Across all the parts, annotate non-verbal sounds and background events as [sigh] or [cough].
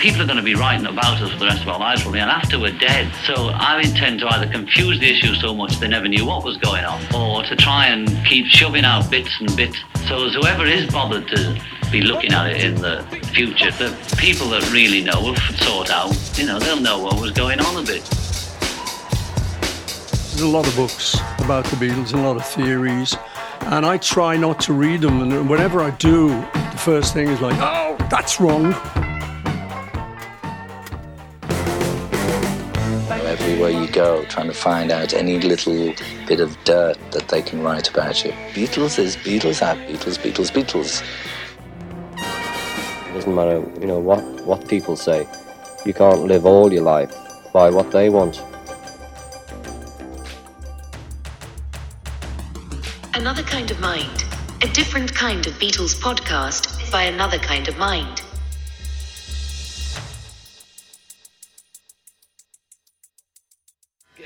people are going to be writing about us for the rest of our lives, probably, and after we're dead. So I intend to either confuse the issue so much they never knew what was going on, or to try and keep shoving out bits and bits. So as whoever is bothered to be looking at it in the future, the people that really know will sort out, you know, they'll know what was going on a bit. There's a lot of books about the Beatles, and a lot of theories, and I try not to read them. And whenever I do, the first thing is like, oh, that's wrong. Everywhere you go, trying to find out any little bit of dirt that they can write about you. Beatles is Beatles are Beatles, Beatles, Beatles. It doesn't matter, you know, what, what people say. You can't live all your life by what they want. Another Kind of Mind, a different kind of Beatles podcast by another kind of mind.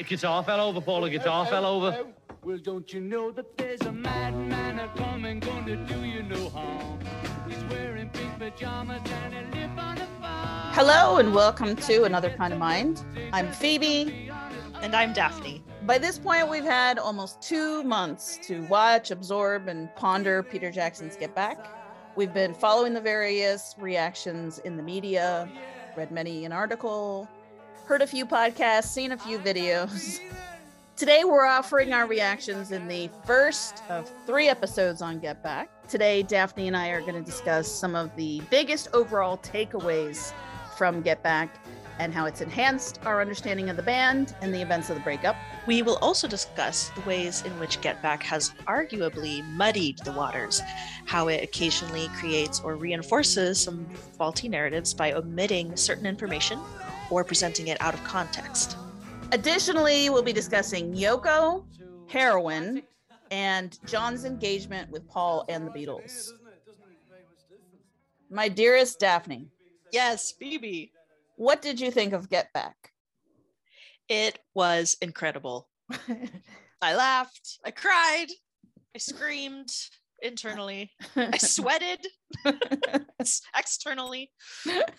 Guitar fell over, Paul. A guitar oh, oh, fell over. Oh. Well, don't you know that there's a madman a coming, gonna do you no harm? He's wearing pink pajamas and he live on a farm. Hello and welcome to Another Kind of Mind. I'm Phoebe. And I'm Daphne. By this point, we've had almost two months to watch, absorb, and ponder Peter Jackson's Get Back. We've been following the various reactions in the media, read many an article, heard a few podcasts, seen a few videos. [laughs] Today, we're offering our reactions in the first of three episodes on Get Back. Today, Daphne and I are going to discuss some of the biggest overall takeaways from Get Back and how it's enhanced our understanding of the band and the events of the breakup. We will also discuss the ways in which Get Back has arguably muddied the waters, how it occasionally creates or reinforces some faulty narratives by omitting certain information or presenting it out of context. Additionally, we'll be discussing Yoko, heroin, and John's engagement with Paul and the Beatles. My dearest Daphne. Yes, Phoebe. What did you think of Get Back? It was incredible. I laughed, I cried, I screamed internally, I sweated [laughs] [laughs] externally.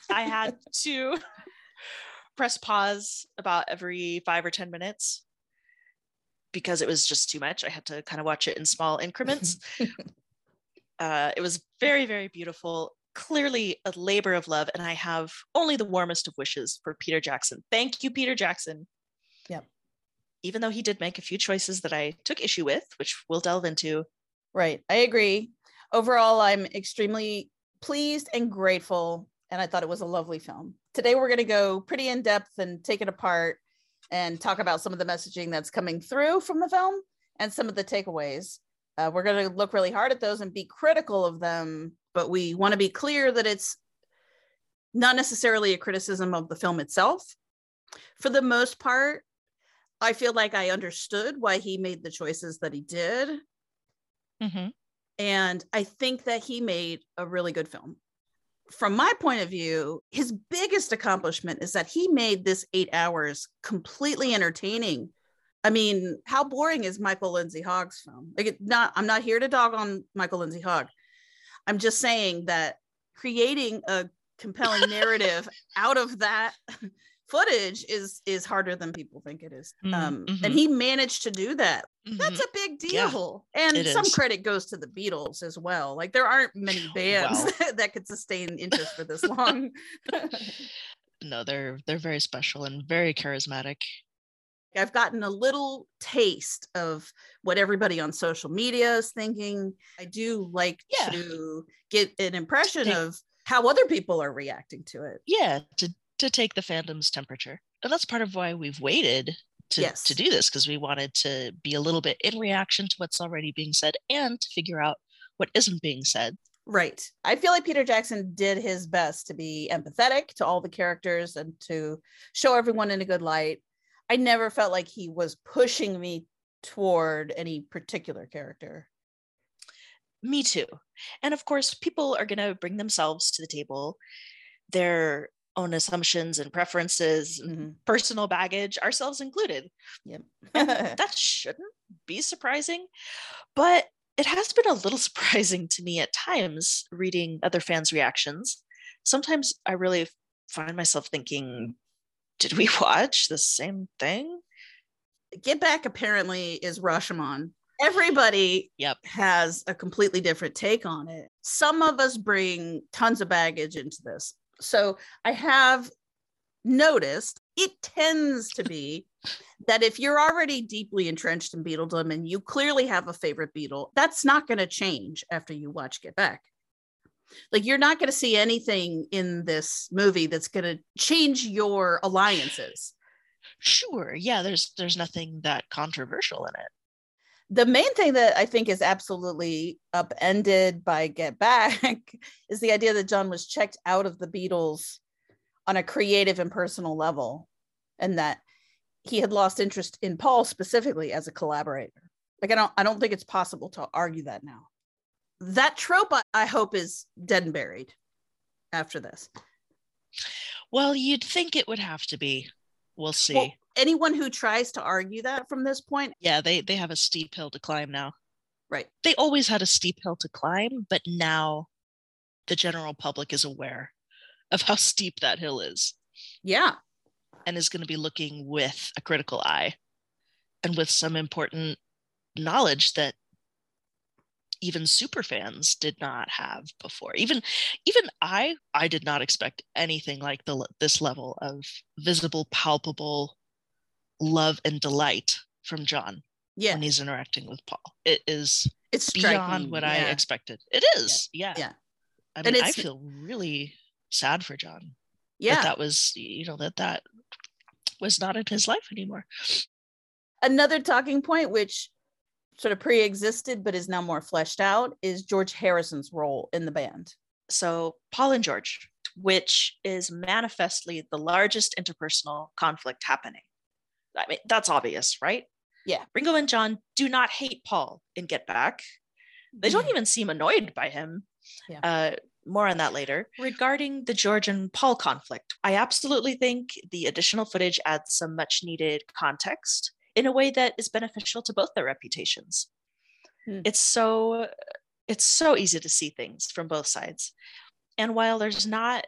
I had to press pause about every five or 10 minutes because it was just too much. I had to kind of watch it in small increments. [laughs] uh, it was very, very beautiful. Clearly a labor of love, and I have only the warmest of wishes for Peter Jackson. Thank you, Peter Jackson. Yep. Even though he did make a few choices that I took issue with, which we'll delve into. Right. I agree. Overall, I'm extremely pleased and grateful, and I thought it was a lovely film today we're going to go pretty in depth and take it apart and talk about some of the messaging that's coming through from the film and some of the takeaways. Uh, we're going to look really hard at those and be critical of them, but we want to be clear that it's not necessarily a criticism of the film itself. For the most part, I feel like I understood why he made the choices that he did. Mm-hmm. And I think that he made a really good film from my point of view, his biggest accomplishment is that he made this eight hours completely entertaining. I mean, how boring is Michael Lindsay Hogg's film? Like, not, I'm not here to dog on Michael Lindsay Hogg. I'm just saying that creating a compelling narrative [laughs] out of that [laughs] footage is is harder than people think it is. Mm, um, mm-hmm. and he managed to do that mm-hmm. that's a big deal yeah, and some is. credit goes to the beatles as well like there aren't many [laughs] bands wow. [laughs] that could sustain interest for this long [laughs] no they're they're very special and very charismatic I've gotten a little taste of what everybody on social media is thinking. I do like yeah. to get an impression take, of how other people are reacting to it. Yeah, to to take the fandom's temperature. And that's part of why we've waited to, yes. to do this because we wanted to be a little bit in reaction to what's already being said and to figure out what isn't being said. Right. I feel like Peter Jackson did his best to be empathetic to all the characters and to show everyone in a good light. I never felt like he was pushing me toward any particular character. Me too. And of course, people are going to bring themselves to the table. They're own assumptions and preferences and mm-hmm. personal baggage ourselves included yep [laughs] that shouldn't be surprising but it has been a little [laughs] surprising to me at times reading other fans reactions sometimes i really find myself thinking, did we [laughs] watch the same thing? Get Back apparently is Rashomon. Everybody Yep. has a completely different take on it. Some of us bring tons of baggage into this. So I have noticed it tends to be that if you're already deeply entrenched in Beatledom and you clearly have a favorite Beatle, that's not going to change after you watch Get Back. Like you're not going to see anything in this movie that's going to change your alliances. Sure. Yeah, there's there's nothing that controversial in it. The main thing that I think is absolutely upended by Get Back [laughs] is the idea that John was checked out of the Beatles on a creative and personal level, and that he had lost interest in Paul specifically as a collaborator. Like I don't, I don't think it's possible to argue that now. That trope, I, I hope, is dead and buried after this. Well, you'd think it would have to be. We'll see. Well, anyone who tries to argue that from this point, yeah, they they have a steep hill to climb now. right? They always had a steep hill to climb, but now the general public is aware of how [laughs] steep that hill is Yeah, and is going to be looking with a critical eye and with some important knowledge that even super fans did not have before even even i i did not expect anything like the this level of visible palpable love and delight from john yeah, when he's interacting with paul. It is it's beyond striking, what i expected. It is yeah, Yeah. i And mean i feel really sad for john. Yeah, that that was you know that that was not in his life anymore. Another talking point which sort of pre-existed but is now more fleshed out is george harrison's role in the band. So Paul and George, which is manifestly the largest interpersonal conflict happening. I mean, that's obvious, right? Yeah. Ringo and John do not hate Paul in Get Back. They don't even seem annoyed by him. Yeah. Uh, more on that later. Regarding the George and Paul conflict, I absolutely think the additional footage adds some much needed context in a way that is beneficial to both their reputations. Hmm. It's so it's so easy to see things from both sides. And while there's not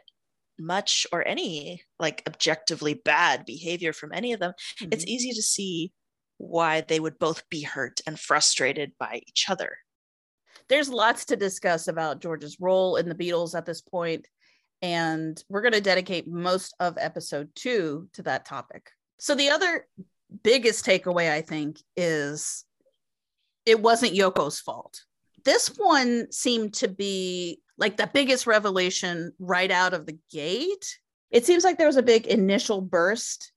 much or any like objectively bad behavior from any of them, it's Mhm. easy to see why they would both be hurt and frustrated by each other. there's lots to discuss about george's role in the beatles at this point and we're going to dedicate most of episode two to that topic so the other biggest takeaway i think is it wasn't yoko's fault this one seemed to be like the biggest revelation right out of the gate it seems like there was a big initial burst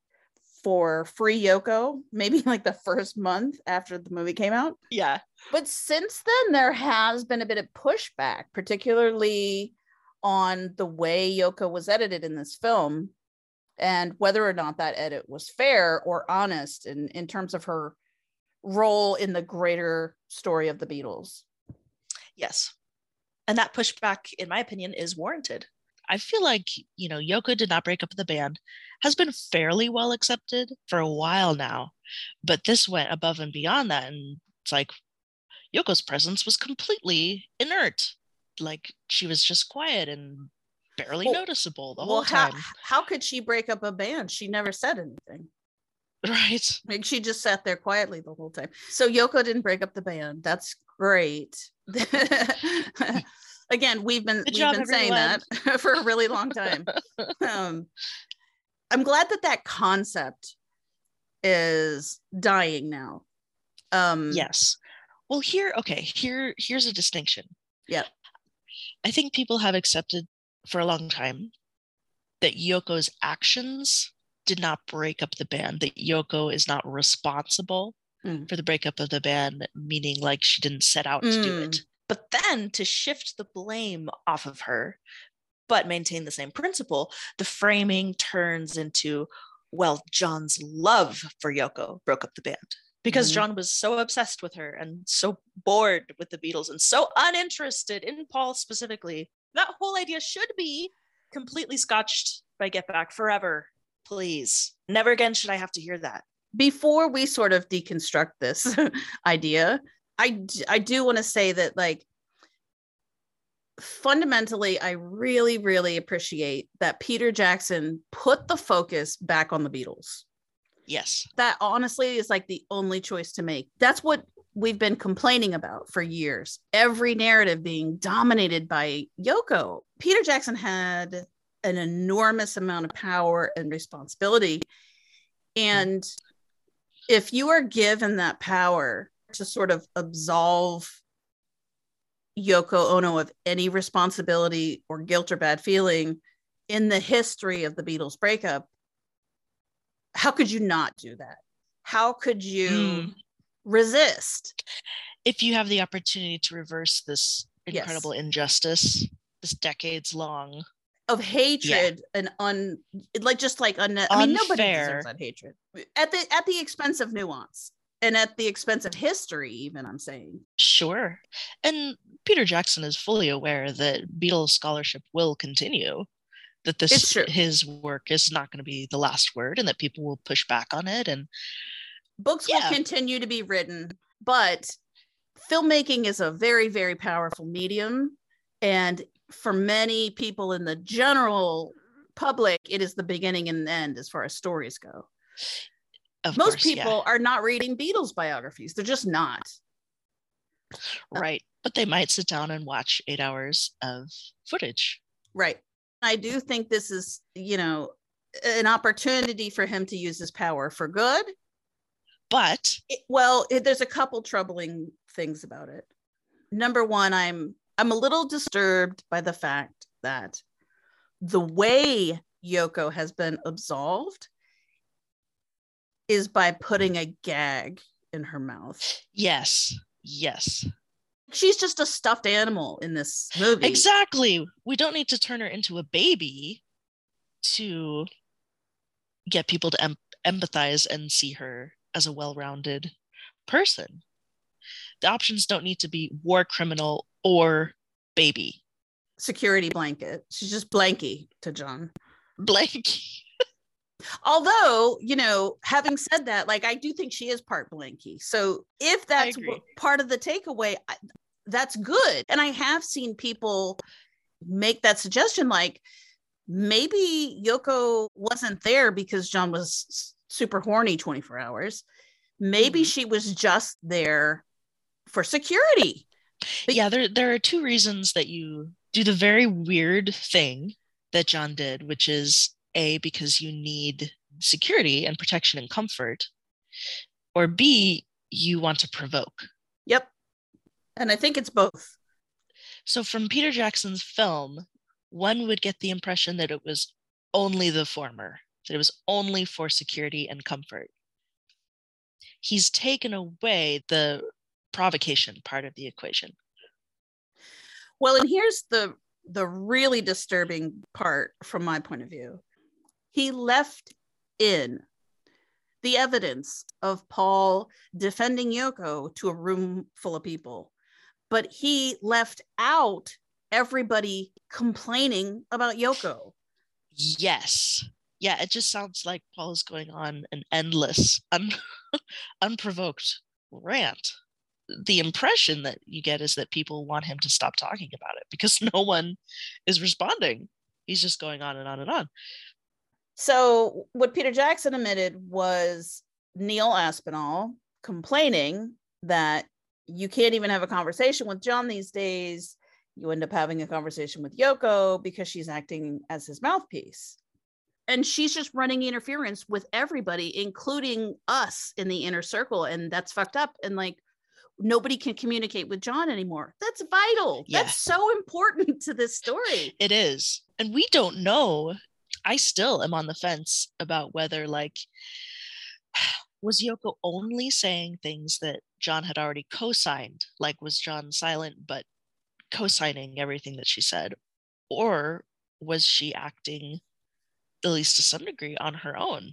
for free yoko maybe [laughs] like the first month after the movie came out Yeah. but since then, there has been a bit of pushback, particularly on the way Yoko was edited in this film and whether or not that edit was fair or honest in, in terms of her role in the greater story of the Beatles. Yes. And that pushback, in my opinion, is warranted. I feel like, you know, Yoko did not break up the band has been fairly well accepted for a while now. But this went above and beyond that. And it's like Yoko's presence was completely inert. Like she was just quiet and barely Well- noticeable the well, whole how, time. how could she break up a band? She never said anything. [laughs] Right. Like she just sat there quietly the whole time. So Yoko didn't break up the band. That's great. [laughs] Again, we've been Good we've job, been saying that [laughs] for a really long time. [laughs] um, I'm glad that that concept is dying now. Um, Yes. Well, here, okay, here, here's a distinction. Yeah. I think people have accepted for a long time that Yoko's actions did not break up the band, that Yoko is not responsible Mm. for the breakup of the band, meaning like she didn't set out to do it. But then to shift the blame off of her, but maintain the same principle, the framing turns into, well, John's love for Yoko broke up the band because Mhm. John was so obsessed with her and so bored with the Beatles and so uninterested in Paul specifically. That whole idea should be completely scotched by Get Back forever. Please. Never again should I have to hear that. before we sort of deconstruct this [laughs] idea, I I do want to say that like fundamentally, I really, really appreciate that Peter Jackson put the focus back on the Beatles. Yes. That honestly is like the only choice to make. That's what we've been complaining about for years. Every narrative being dominated by Yoko. Peter Jackson had an enormous amount of power and responsibility. And if you are given that power to sort of absolve Yoko Ono of any responsibility or guilt or bad feeling in the history of the Beatles breakup, how could you not do that? How could you Mm. resist? If you have the opportunity to reverse this Yes. incredible injustice, this decades long, Of hatred and un like just like un- I mean nobody deserves that hatred at the at the expense of nuance and at the expense of history even I'm saying sure. And Peter Jackson is fully aware that Beatles scholarship will continue, that this his work is not going to be the last word and that people will push back on it. And books Yeah. will continue to be written but filmmaking is a very very powerful medium and for many people in the general public it is the beginning and end as far as stories go of most course, yeah, people are not reading beatles biographies. They're just not. Uh, right. But they might sit down and watch eight hours of footage. right. I do think this is you know an opportunity for him to use his power for good. But it- well it, there's a couple troubling things about it. Number one i'm i'm a little disturbed by the fact that the way yoko has been absolved is by putting a gag in her mouth yes, yes, she's just a stuffed animal in this movie exactly. We don't need to turn her into a baby to get people to em- empathize and see her as a well rounded person. The options don't need to be war criminal or baby. security blanket she's just blanky to john Blank. Although you know having said that like i do think she is part blanky. So if that's part of the takeaway I, that's good. And i have seen people make that suggestion like maybe yoko wasn't there because john was super horny 24 hours. Maybe Mhm. she was just there for security. But- yeah, there there are two reasons that you do the very weird thing that John did, which is A, because you need security and protection and comfort, or B, you want to provoke. yep and i think it's both So from Peter Jackson's film, one would get the impression that it was only the former, that it was only for security and comfort. He's taken away the provocation part of the equation. Well, and here's the the really disturbing part from my point of view. He left in the evidence of Paul defending Yoko to a room full of people, but he left out everybody complaining about Yoko. Yes. Yeah, it just sounds like Paul's going on an endless, un- [laughs] unprovoked rant. The impression that you get is that people want him to stop talking about it because [laughs] no one is responding. He's just going on and on and on. So, what Peter Jackson admitted was Neil Aspinall complaining that you can't even have a conversation with John these days. You end up having a conversation with Yoko because she's acting as his mouthpiece. And she's just running interference with everybody, including us in the inner circle. And that's fucked up. And like, nobody can communicate with John anymore. That's vital. Yeah. That's so important [laughs] to this story. It is. And we don't know. I still am on the fence about whether, like, [sighs] was Yoko only saying things that John had already co signed? Like, was John silent but co signing everything that she said? Or was she acting, at least to some degree, on her own?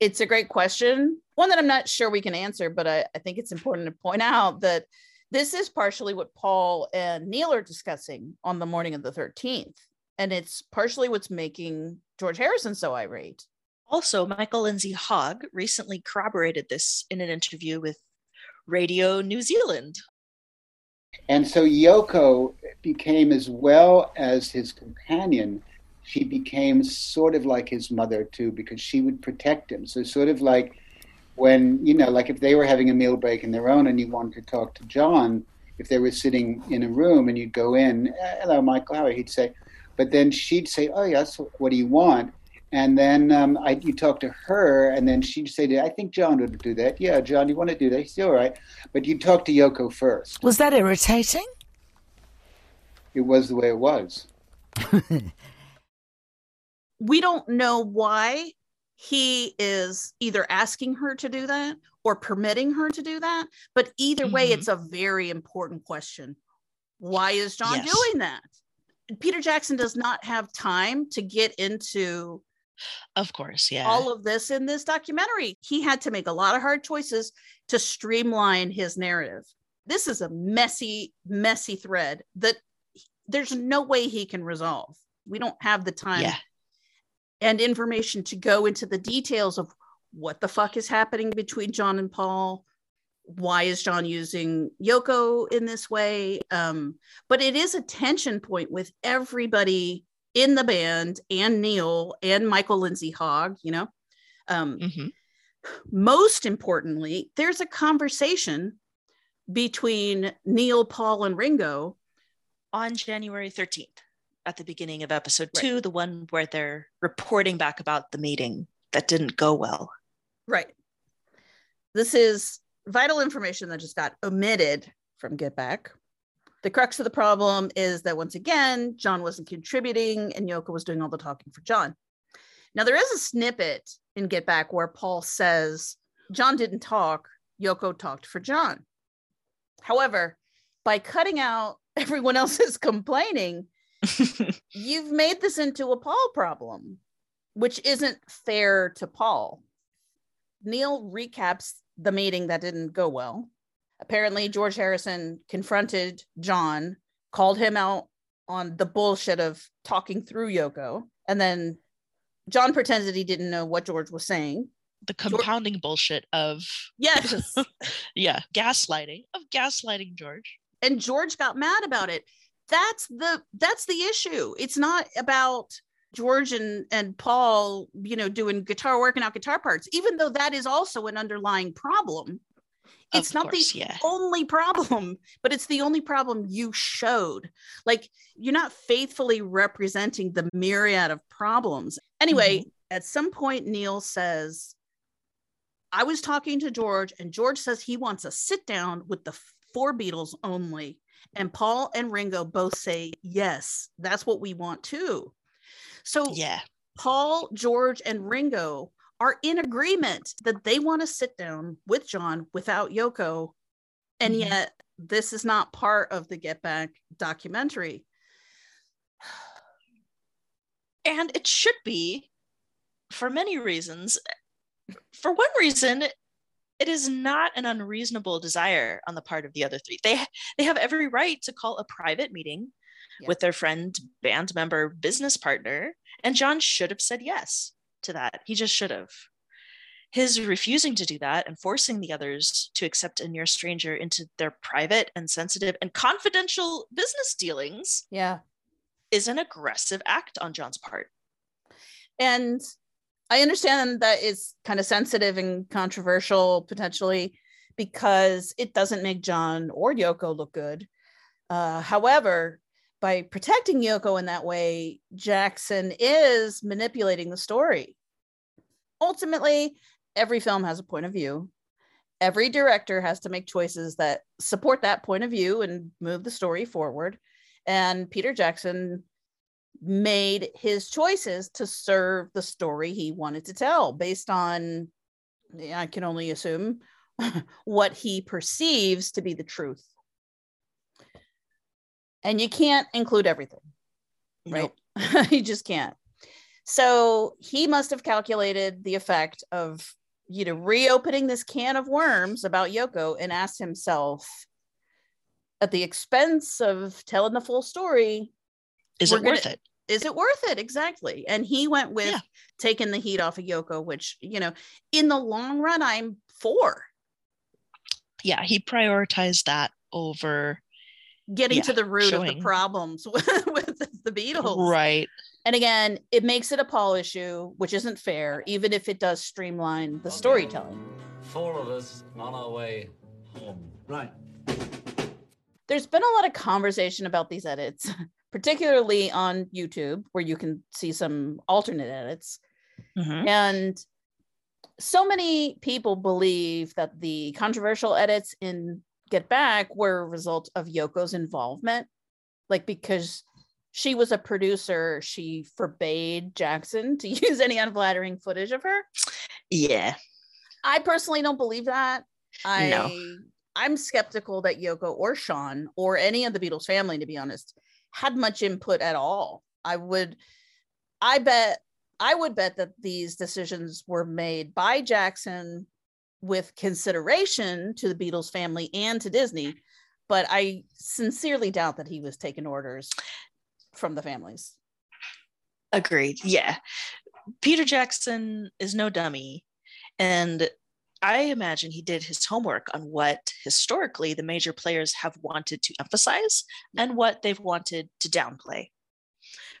it's a great question one that i'm not sure we can answer but I, I think it's important to point out that this is partially what paul and neil are discussing on the morning of the 13th and it's partially what's making george harrison so irate Also, Michael Lindsay Hogg recently corroborated this in an interview with Radio New Zealand. And so Yoko became, as well as his companion, she became sort of like his mother too, because she would protect him. So, sort of like when, you know, like if they were having a meal break in their own and you wanted to talk to John, if they were sitting in a room and you'd go in, hello, Michael, how are you? He'd say, but then she'd say, oh, yes, what do you want? And then um, I, you talk to her, and then she'd say, I think John would do that. Yeah, John, you want to do that? He's all right. But you talk to Yoko first. Was that irritating? It was the way it was. [laughs] we don't know why he is either asking her to do that or permitting her to do that. But either mm-hmm. way, it's a very important question. Why is John yes. doing that? Peter Jackson does not have time to get into of course, yeah. All of this in this documentary. He had to make a lot of hard choices to streamline his narrative. This is a messy, messy thread that there's no way he can resolve. We don't have the time yeah. and information to go into the details of what the fuck is happening between John and Paul, why is John using Yoko in this way? Um, but it is a tension point with everybody in the band and Neil and Michael Lindsay Hogg, you know. Um, mm-hmm. Most importantly, there's a conversation between Neil, Paul, and Ringo on January 13th at the beginning of episode right. two, the one where they're reporting back about the meeting that didn't go well. Right. This is vital information that just got omitted from Get Back. The crux of the problem is that once again, John wasn't contributing and Yoko was doing all the talking for John. Now, there is a snippet in Get Back where Paul says, John didn't talk, Yoko talked for John. However, by cutting out [laughs] everyone else's complaining, [laughs] you've made this into a Paul problem, which isn't fair to Paul. Neil recaps the meeting that didn't go well. Apparently, George Harrison confronted John, called him out on the bullshit of talking through Yoko. And then John pretended he didn't know what George was saying. The compounding George- bullshit of yes, [laughs] yeah, gaslighting of gaslighting George. And George got mad about it. That's the that's the issue. It's not about George and, and Paul, you know, doing guitar, working out guitar parts, even though that is also an underlying problem. It's of not course, the yeah. only problem, [laughs] but it's the only problem you showed. Like you're not faithfully representing the myriad of problems. Anyway, mm-hmm. at some point, Neil says, I was talking to George, and George says he wants a sit down with the four Beatles only. And Paul and Ringo both say, Yes, that's what we want too. So yeah, Paul, George, and Ringo are in agreement that they want to sit down with John without Yoko. And mm-hmm. yet this is not part of the Get Back documentary. [sighs] And it should be for many reasons. For one reason, it is not an unreasonable desire on the part of the other three. They they have every right to call a private meeting with their friend, band member, business partner. And John should have said yes to that. He just should have. His refusing to do that and forcing the others to accept a near stranger into their private and sensitive and confidential business dealings yeah is an aggressive act on John's part. And I understand that it's kind of sensitive and controversial potentially because it doesn't make John or Yoko look good. Uh, however, by protecting Yoko in that way, Jackson is manipulating the story. Ultimately, every film has a point of view. Every director has to make choices that support that point of view and move the story forward. And Peter Jackson made his choices to serve the story he wanted to tell based on, I can only assume, [laughs] what he perceives to be the truth and you can't include everything right? Nope. [laughs] you just can't. So he must have calculated the effect of you know reopening this can of worms about yoko and asked himself at the expense of telling the full story is it worth it? Is it worth it? Exactly. And he went with yeah. taking the heat off of yoko which you know in the long run i'm for. Yeah he prioritized that over getting Yeah, to the root of the problems [laughs] with, with the Beatles. Right. And again, it makes it a Paul issue, which isn't fair, even if it does streamline the storytelling. Four of us on our way home. Right. There's been a lot of conversation about these edits, [laughs] particularly on YouTube, where you can see some alternate edits. Mhm. And so many people believe that the controversial edits in Get Back were a result of Yoko's involvement. Like, because she was a producer, she forbade Jackson to [laughs] use any unflattering footage of her. Yeah. I personally don't believe that. I No. I'm skeptical that Yoko or Sean or any of the Beatles family, to be honest, had much input at all. I would I bet I would bet that these decisions were made by Jackson with consideration to the Beatles family and to Disney, but I sincerely doubt that he was taking orders from the families. Agreed. Yeah. Peter Jackson is no dummy. And I imagine he did his homework on what historically the major players have wanted to emphasize and what they've wanted to downplay.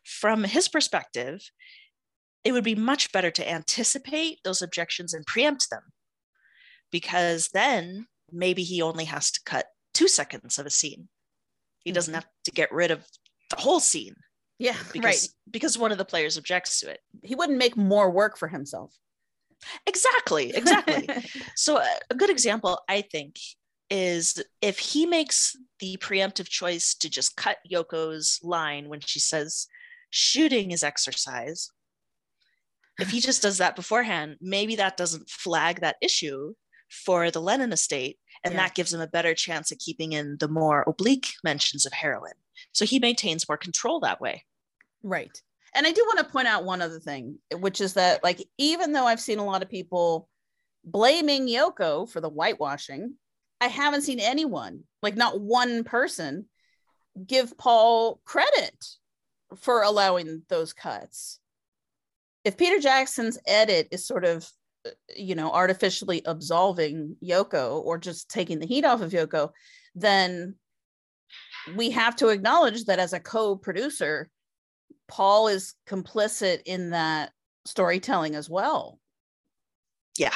From his perspective, it would be much better to anticipate those objections and preempt them because then maybe he only has to cut two seconds of a scene. He doesn't mm-hmm. have to get rid of the whole scene Yeah, because right. because one of the players objects to it. He wouldn't make more work for himself. Exactly, exactly. [laughs] so a, a good example, I think, is if he makes the preemptive choice to just cut Yoko's line when she says shooting is exercise. If he just does that beforehand, maybe that doesn't flag that issue for the Lennon estate, and Yeah. that gives him a better chance at keeping in the more oblique mentions of heroin. So he maintains more control that way. Right. And I do want to point out one other thing, which is that, like, even though I've seen a lot of people blaming Yoko for the whitewashing, I haven't seen anyone, like, not one person, give Paul credit for allowing those cuts. If Peter Jackson's edit is sort of, you know, artificially absolving Yoko or just taking the heat off of Yoko, then we have to acknowledge that as a co producer, Paul is complicit in that storytelling as well. Yeah.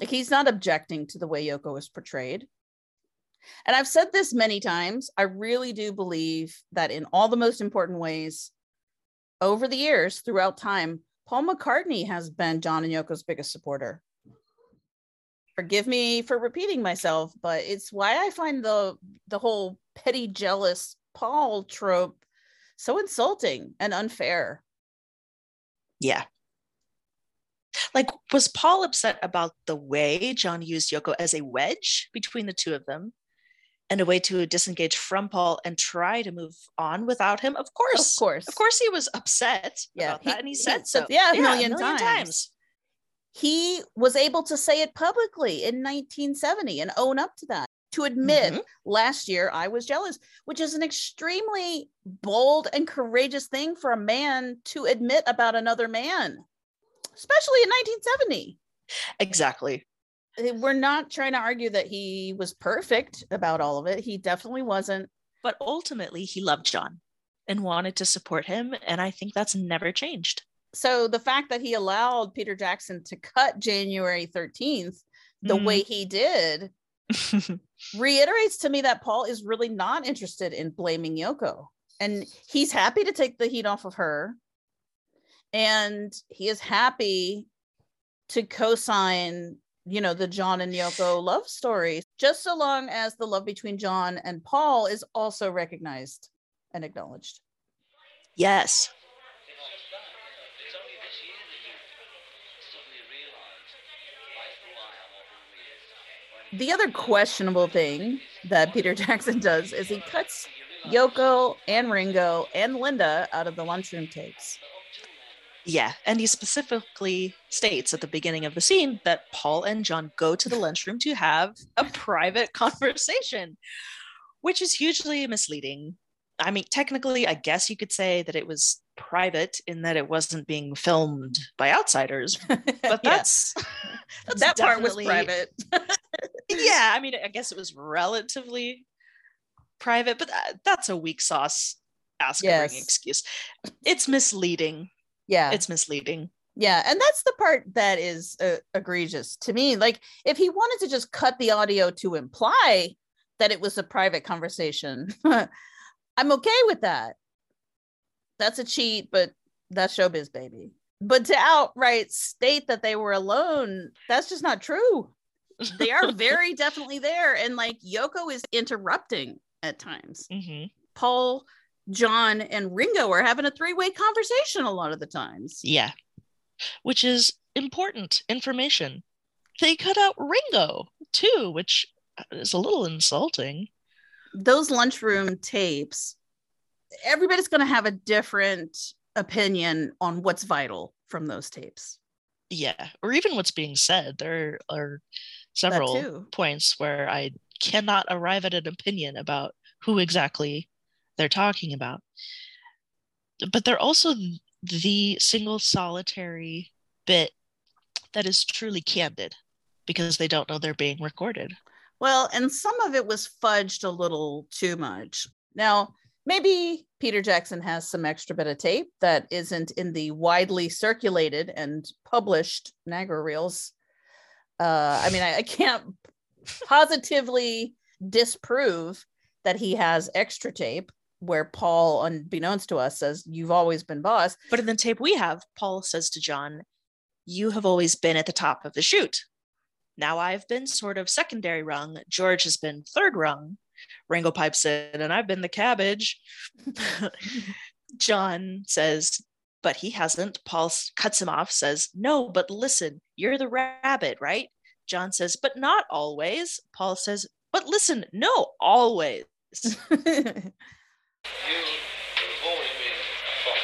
Like he's not objecting to the way Yoko is portrayed. And I've said this many times. I really do believe that in all the most important ways over the years, throughout time, Paul McCartney has been John and Yoko's biggest supporter. Forgive me for repeating myself, but it's why I find the the whole petty jealous Paul trope so insulting and unfair. Yeah. Like, was Paul upset about the way John used Yoko as a wedge between the two of them and a way to disengage from Paul and try to move on without him? Of course. Of course. Of course, he was upset Yeah, about he- that. And he said so. yeah, a million times. times. He was able to say it publicly in 1970 and own up to that. To admit Mhm. last year I was jealous, which is an extremely bold and courageous thing for a man to admit about another man, especially in 1970. Exactly. Uh, We're not trying to argue that he was perfect about all of it. He definitely wasn't. But ultimately, he loved John and wanted to support him. And I think that's never changed. So the fact that he allowed Peter Jackson to cut January 13th the Mhm. way he did [laughs] reiterates to me that Paul is really not interested in blaming Yoko. And he's happy to take the heat off of her. And he is happy to co-sign, you know, the John and Yoko [sighs] love story, just so long as the love between John and Paul is also recognized and acknowledged. yes. The other questionable thing that Peter [laughs] Jackson does is he cuts Yoko and Ringo and Linda out of the lunchroom tapes. Yeah, and he specifically states at the beginning of the scene that Paul and John go to the lunchroom to have a private [laughs] conversation, which is hugely misleading. I mean, technically, I guess you could say that it was private in that it wasn't being filmed by outsiders, [laughs] but that's, [laughs] that's that part was private. yeah, I mean, I guess it was relatively private, but that, that's a weak sauce ask Yes. excuse. It's misleading. Yeah. It's misleading. Yeah, and that's the part that is uh, egregious to me. Like, if he wanted to just cut the audio to imply that it was a private conversation, [laughs] I'm okay with that. That's a cheat, but that's showbiz, baby. But to outright state that they were alone, that's just not true. They are [laughs] very definitely there. And like Yoko is interrupting at times. Mhm. Paul, John, and Ringo are having a three way conversation a lot of the times. Yeah. Which is important information. They cut out Ringo too, which is a little insulting. those lunchroom tapes, everybody's going to have a different opinion on what's vital from those tapes. Yeah. Or even what's being said. There are several points where I cannot arrive at an opinion about who exactly they're talking about. But they're also the single solitary bit that is truly candid because they don't know they're being recorded. Well, and some of it was fudged a little too much. Now, maybe Peter Jackson has some extra bit of tape that isn't in the widely circulated and published Nagra reels. Uh, I mean, I, I can't positively disprove that he has extra tape where Paul, unbeknownst to us, says, You've always been boss. But in the tape we have, Paul says to John, You have always been at the top of the chute. Now I've been sort of secondary rung. George has been third rung. Ringo pipes in, and I've been the cabbage. [laughs] John says, But he hasn't. Paul cuts him off, says, No, but listen, you're the rabbit, right? John says, But not always. Paul says, But listen, no, always. [laughs] You have always been a fox.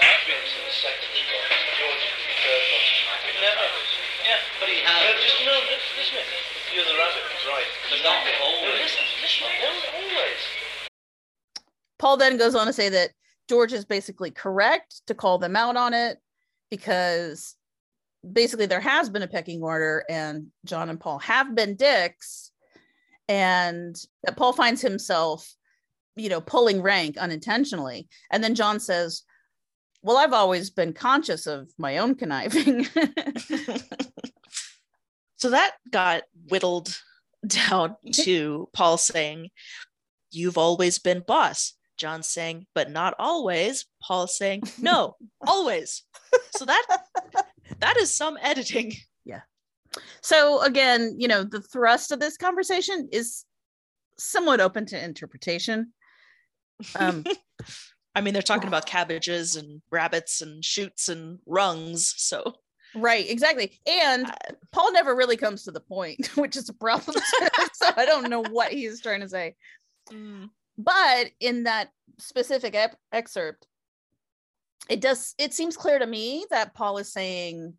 I've been to the second box. George has been the third box. Never. Yeah, but he No, has. just no, listen, listen. a. You're the rabbit, right? But not No, listen, listen. Always. Paul then goes on to say that George is basically correct to call them out on it because basically there has been a pecking order and John and Paul have been dicks and that Paul finds himself you know pulling rank unintentionally and then John says well I've always been conscious of my own conniving [laughs] So that got whittled down [laughs] to Paul saying, You've always been boss. John saying, But not always. Paul saying, [laughs] No, always. So that that is some editing. Yeah. So again you know the thrust of this conversation is somewhat open to interpretation um [laughs] I mean, they're talking about cabbages and rabbits and shoots and rungs. So Right, exactly. And Paul never really comes to the point, [laughs] which is a problem. [laughs] so I don't know what he's trying to say. But in that specific ep- excerpt, it does it seems clear to me that Paul is saying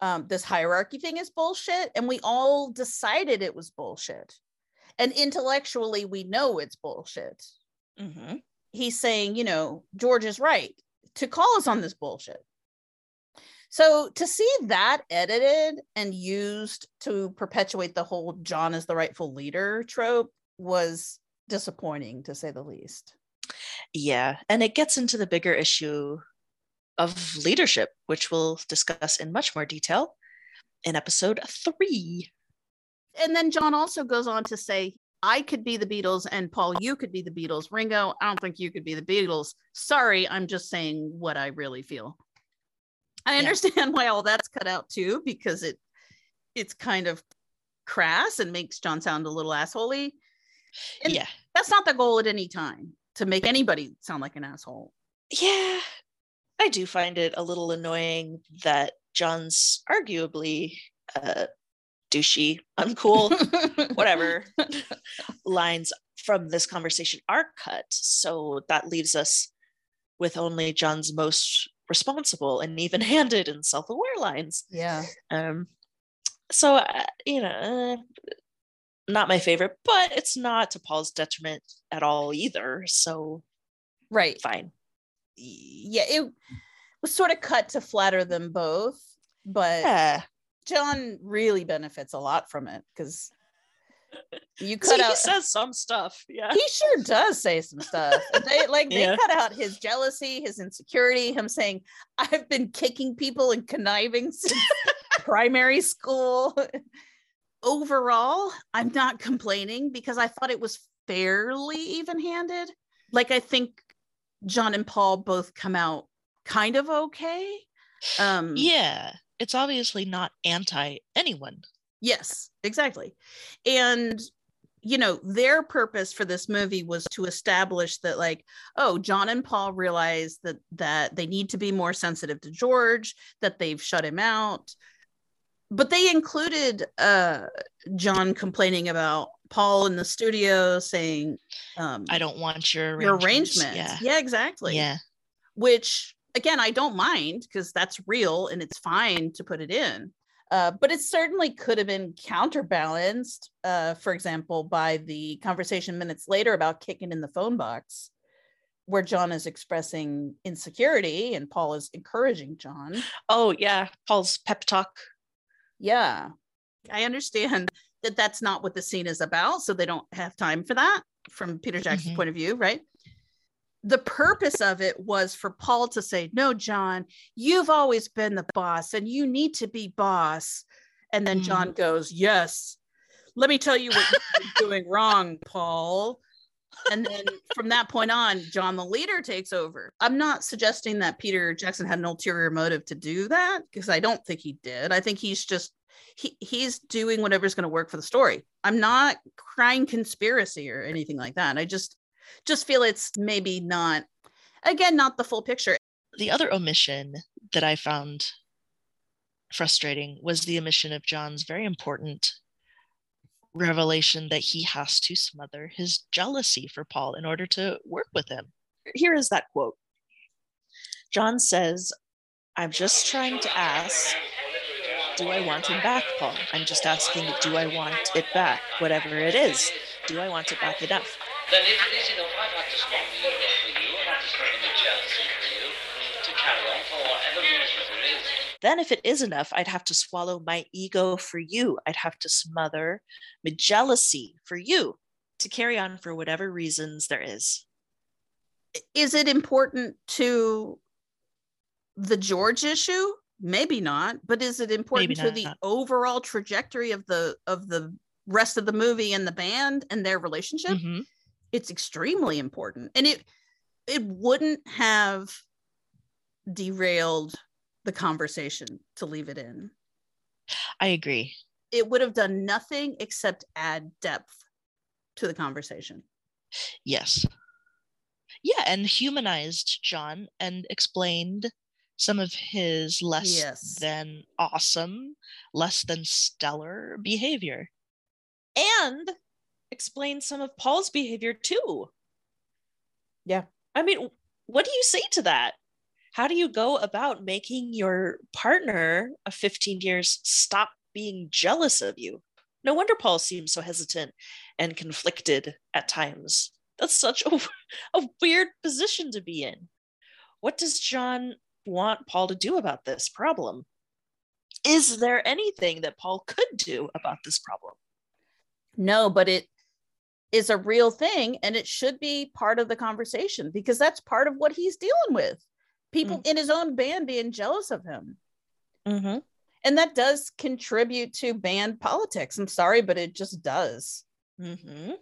um, this hierarchy thing is bullshit, and we all decided it was bullshit. And intellectually, we know it's bullshit. Mm-hmm. He's saying, you know, George is right to call us on this bullshit. So to see that edited and used to perpetuate the whole John is the rightful leader trope was disappointing to say the least. Yeah. And it gets into the bigger issue of leadership, which we'll discuss in much more detail in episode three. And then John also goes on to say, I could be the Beatles and Paul, you could be the Beatles. Ringo, I don't think you could be the Beatles. Sorry, I'm just saying what I really feel. I understand why all that's cut out too, because it it's kind of crass and makes John sound a little assholey. And yeah. That's not the goal at any time to make anybody sound like an asshole. Yeah. I do find it a little annoying that John's arguably uh, douchey, uncool, whatever [laughs] lines from this conversation are cut. So that leaves us with only John's most responsible and even handed and self aware lines. Yeah. Um, so, uh, you know, uh, not my favorite, but it's not to Paul's detriment at all either. So, right. Fine. Yeah. It was sort of cut to flatter them both, but Yeah. John really benefits a lot from it because You See, cut he out. says some stuff. Yeah. He sure does say some stuff. They like they Yeah. cut out his jealousy, his insecurity, him saying, "I've been kicking people and conniving [laughs] since primary school." Overall, I'm not complaining because I thought it was fairly even-handed. Like I think John and Paul both come out kind of okay. Um Yeah. It's obviously not anti anyone. Yes, exactly. And you know, their purpose for this movie was to establish that like, oh, John and Paul realize that that they need to be more sensitive to George, that they've shut him out. But they included uh John complaining about Paul in the studio saying um I don't want your your arrangements. arrangements. Yeah. yeah exactly Yeah. which again i don't mind because that's real and it's fine to put it in uh, but it certainly could have been counterbalanced uh, for example by the conversation minutes later about kicking in the phone box where john is expressing insecurity and paul is encouraging john Oh, yeah. Paul's pep talk. yeah i understand that that's not what the scene is about so they don't have time for that from peter jackson's Mhm. point of view right the purpose of it was for paul to say no john you've always been the boss and you need to be boss. And then john mm. goes yes. Let me tell you what you're [laughs] doing wrong paul. And then from that point on john the leader takes over. I'm not suggesting that peter jackson had an ulterior motive to do that because i don't think he did. I think he's just he, he's doing whatever's going to work for the story. I'm not crying conspiracy or anything like that. I just just feel it's maybe not again not the full picture The other omission that I found frustrating was the omission of John's very important revelation that he has to smother his jealousy for Paul in order to work with him. Here is that quote John says, I'm just trying to ask, do I want him back, Paul? I'm just asking, do I want it back? Whatever it is, do I want it back enough? Then if it is enough, I've had to swallow the ego for you, I've had to swallow the jealousy for you, to carry on for whatever reason it is. Then, if it is enough, I'd have to swallow my ego for you. I'd have to smother my jealousy for you to carry on for whatever reasons there is. is it important to the george issue maybe not but is it important Maybe to the not. overall trajectory of the of the rest of the movie and the band and their relationship Mhm. It's extremely important and it it wouldn't have derailed the conversation to leave it in I agree. it would have done nothing except add depth to the conversation Yes. Yeah, and humanized John and explained some of his less Yes. than awesome, less than stellar behavior. and explain some of Paul's behavior too. Yeah. I mean, what do you say to that? How do you go about making your partner of 15 years stop being jealous of you? No wonder Paul seems so hesitant and conflicted at times. That's such a, [laughs] a weird position to be in. What does John want Paul to do about this problem? Is there anything that Paul could do about this problem? No, but it is a real thing and it should be part of the conversation because that's part of what he's dealing with. People in his own band being jealous of him. Mm-hmm. And that does contribute to band politics. I'm sorry, but it just does. Mm-hmm.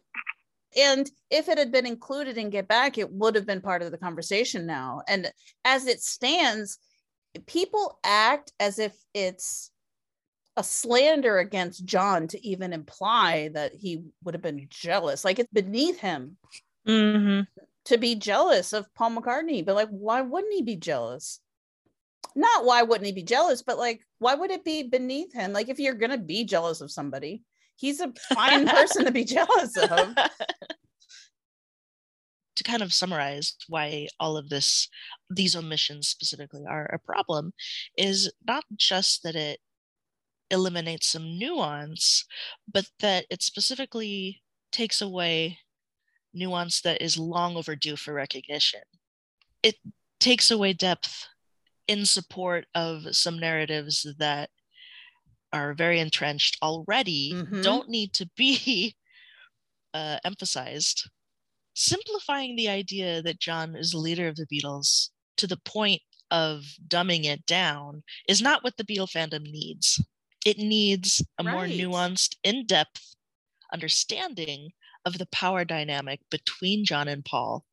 And if it had been included in Get Back, it would have been part of the conversation now. And as it stands, people act as if it's a slander against John to even imply that he would have been jealous. Like it's beneath him Mm-hmm. to be jealous of Paul McCartney. But like, why wouldn't he be jealous? Not why wouldn't he be jealous, but like, why would it be beneath him? Like, if you're gonna be jealous of somebody, he's a fine person to be jealous of. [laughs] to kind of summarize why all of this these omissions specifically are a problem is not just that it eliminates some nuance but that it specifically takes away nuance that is long overdue for recognition it takes away depth in support of some narratives that are very entrenched already Mhm. don't need to be [laughs] uh, emphasized, simplifying the idea that John is the leader of the Beatles to the point of dumbing it down is not what the Beatle fandom needs. It needs a more nuanced, in depth understanding of the power dynamic between John and Paul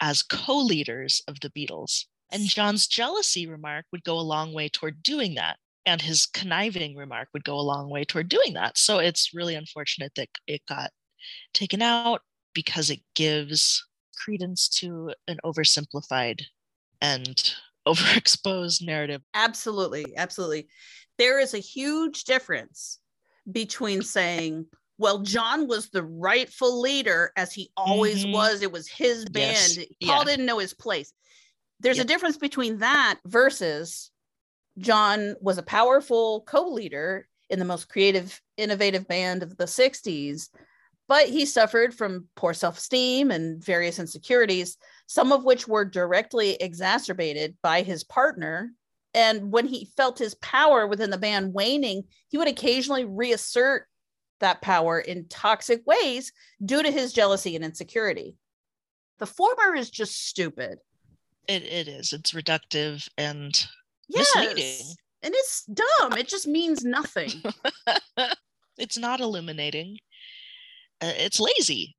as co leaders of the Beatles. And John's jealousy remark would go a long way toward doing that. And his conniving remark would go a long way toward doing that. So it's really unfortunate that it got taken out because it gives credence to an oversimplified and [laughs] overexposed narrative. Absolutely. Absolutely. There is a huge difference between saying, well, John was the rightful leader as he always Mhm. was. It was his band. Yes. Paul Yeah. didn't know his place. There's a difference between that versus John was a powerful co leader in the most creative, innovative band of the 60s, but he suffered from poor self esteem and various insecurities, some of which were directly exacerbated by his partner. And when he felt his power within the band waning, he would occasionally reassert that power in toxic ways due to his jealousy and insecurity. The former is just stupid. It, it is. It's reductive and Yes. misleading. And it's dumb. It just means nothing. [laughs] It's not illuminating. Uh, it's lazy.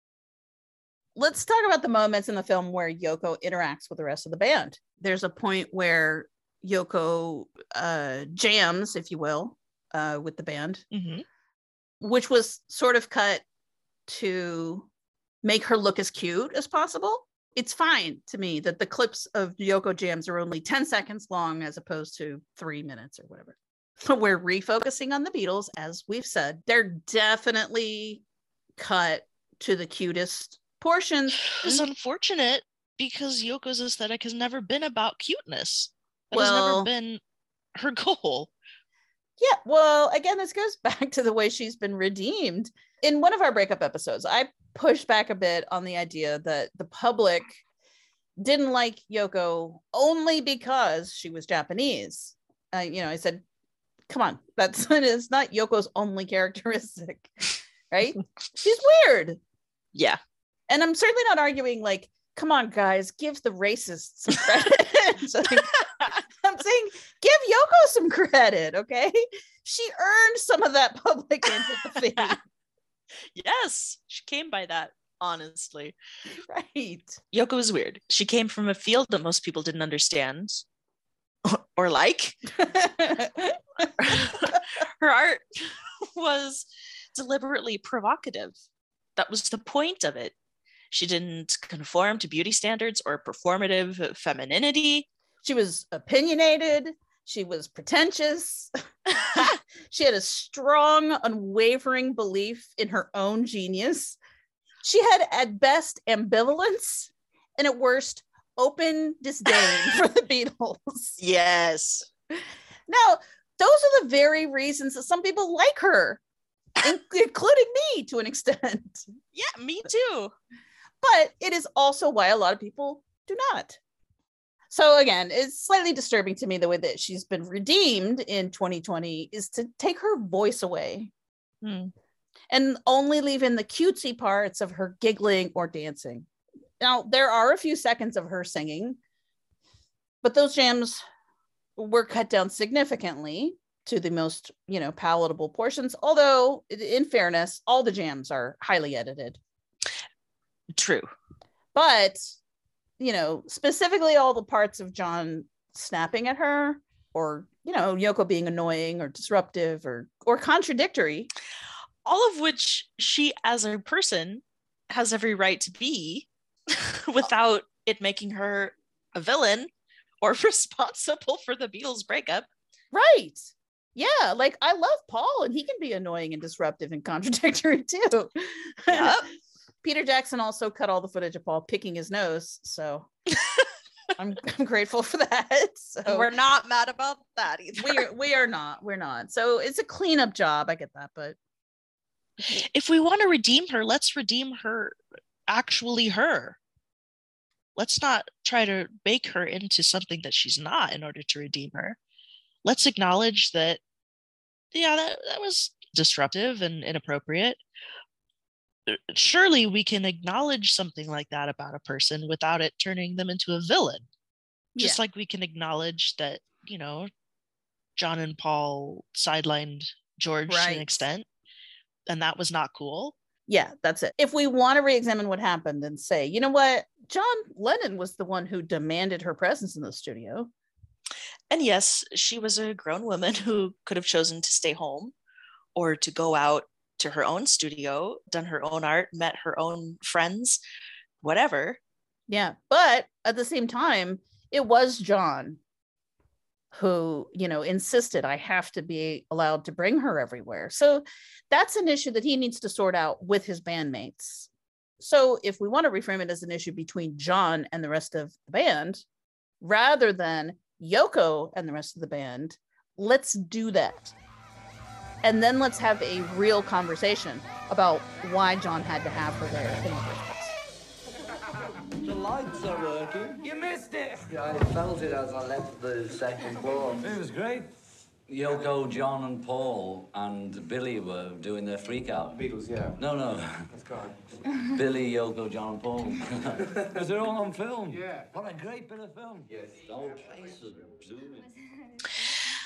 let's talk about the moments in the film where Yoko interacts with the rest of the band. There's a point where Yoko uh, jams, if you will, uh, with the band, hmm which was sort of cut to make her look as cute as possible. It's fine to me that the clips of Yoko jams are only 10 seconds long as opposed to three minutes or whatever. But [laughs] we're refocusing on the Beatles, as we've said. They're definitely cut to the cutest portions. It's unfortunate because Yoko's aesthetic has never been about cuteness. That has never Well- been her goal. Yeah, well, again, this goes [laughs] back to the way she's been redeemed. In one of our breakup episodes, I pushed back a bit on the idea that the public didn't like Yoko only because she was Japanese. Uh, you know, I said, come on, that's [laughs] it's not Yoko's only characteristic, [laughs] right? she's weird. Yeah. And I'm certainly not arguing like, come on, guys, give the racists credit. Like, saying give Yoko some credit, okay? She earned some of that public [laughs] antipathy, Yes, she came by that, honestly. [laughs] right? Yoko was weird. She came from a field that most people didn't understand [laughs] or like. Her art was deliberately provocative. That was the point of it. She didn't conform to beauty standards or performative femininity. She was opinionated. She was pretentious. [laughs] she had a strong, unwavering belief in her own genius. She had, at best, ambivalence, and at worst, open disdain [laughs] for the Beatles. Yes. Now, those are the very reasons that some people like her, including me to an extent. Yeah, me too. But it is also why a lot of people do not. So again, it's slightly disturbing to me the way that she's been redeemed in 2020 is to take her voice away Hmm. and only leave in the cutesy parts of her giggling or dancing. Now, there are a few seconds of her singing, but those jams were cut down significantly to the most, you know, palatable portions. Although, in fairness, all the jams are highly edited. True. But, you know, specifically all the parts of John snapping at her or, you know, Yoko being annoying or disruptive or or contradictory. All of which she, as a person, has every right to be [laughs] without it making her a villain or [laughs] responsible for the Beatles breakup. Right. Yeah, like I love Paul and he can be annoying and disruptive and [laughs] contradictory too. Yep. Peter Jackson also cut all the footage of Paul picking his nose, so [laughs] I'm, I'm grateful for that. So We're not mad about that either. we are we are not we're not. So it's a cleanup job. I get that, but if we want to redeem her, let's redeem her actually her. Let's not try to make her into something that she's not in order to redeem her. Let's acknowledge that, yeah, that, that was disruptive and inappropriate. Surely we can acknowledge something like that about a person without it turning them into a villain. Just Yeah. like we can acknowledge that, you know, John and Paul sidelined George to an extent, and that was not cool. Yeah, that's it. If we want to re-examine what happened and say, you know what, John Lennon was the one who demanded her presence in the studio. And yes, she was a grown woman who could have chosen to stay home or to go out to her own studio, done her own art, met her own friends, whatever. Yeah, but at the same time, it was John who, you know, insisted I have to be allowed to bring her everywhere. So that's an issue that he needs to sort out with his bandmates. So if we want to reframe it as an issue between John and the rest of the band, rather than Yoko and the rest of the band, let's do that. And then let's have a real conversation about why John had to have her there in the first place. The lights are working. You missed it. Yeah, I felt it as I left the second floor. It was great. Yoko, John, and Paul and Billy were doing their freak out. Beatles, yeah. No, no. That's correct. [laughs] Billy, Yoko, John, and Paul. [laughs] Because they're all on film. Yeah. What a great bit of film. Yes. The whole place was zooming.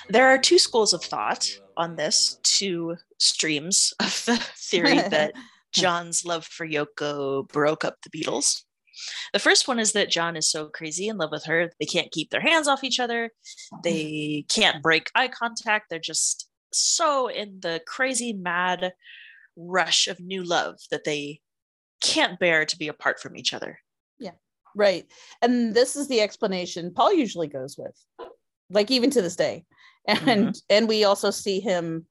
There are two schools of thought on this, two streams [laughs] of the theory [laughs] that John's love for Yoko broke up the Beatles. The first one is that John is so crazy in love with her, they can't keep their hands off each other. They can't break eye contact. They're just so in the crazy, mad rush of new love that they can't bear to be apart from each other. Yeah, right. And this is the explanation Paul usually goes with, like even to this day. And and we also see him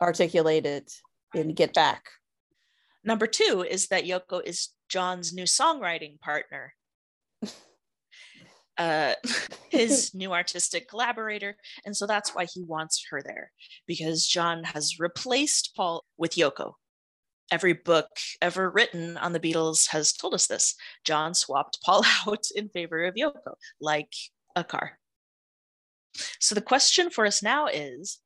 articulate it in Get Back. Number two is that Yoko is John's new songwriting partner. [laughs] Uh, [laughs] his new artistic collaborator. And so that's why he wants her there because John has replaced Paul with Yoko. Every book ever written on the Beatles has told us this. John swapped Paul [laughs] out in favor of Yoko, like a car. So the question for us now is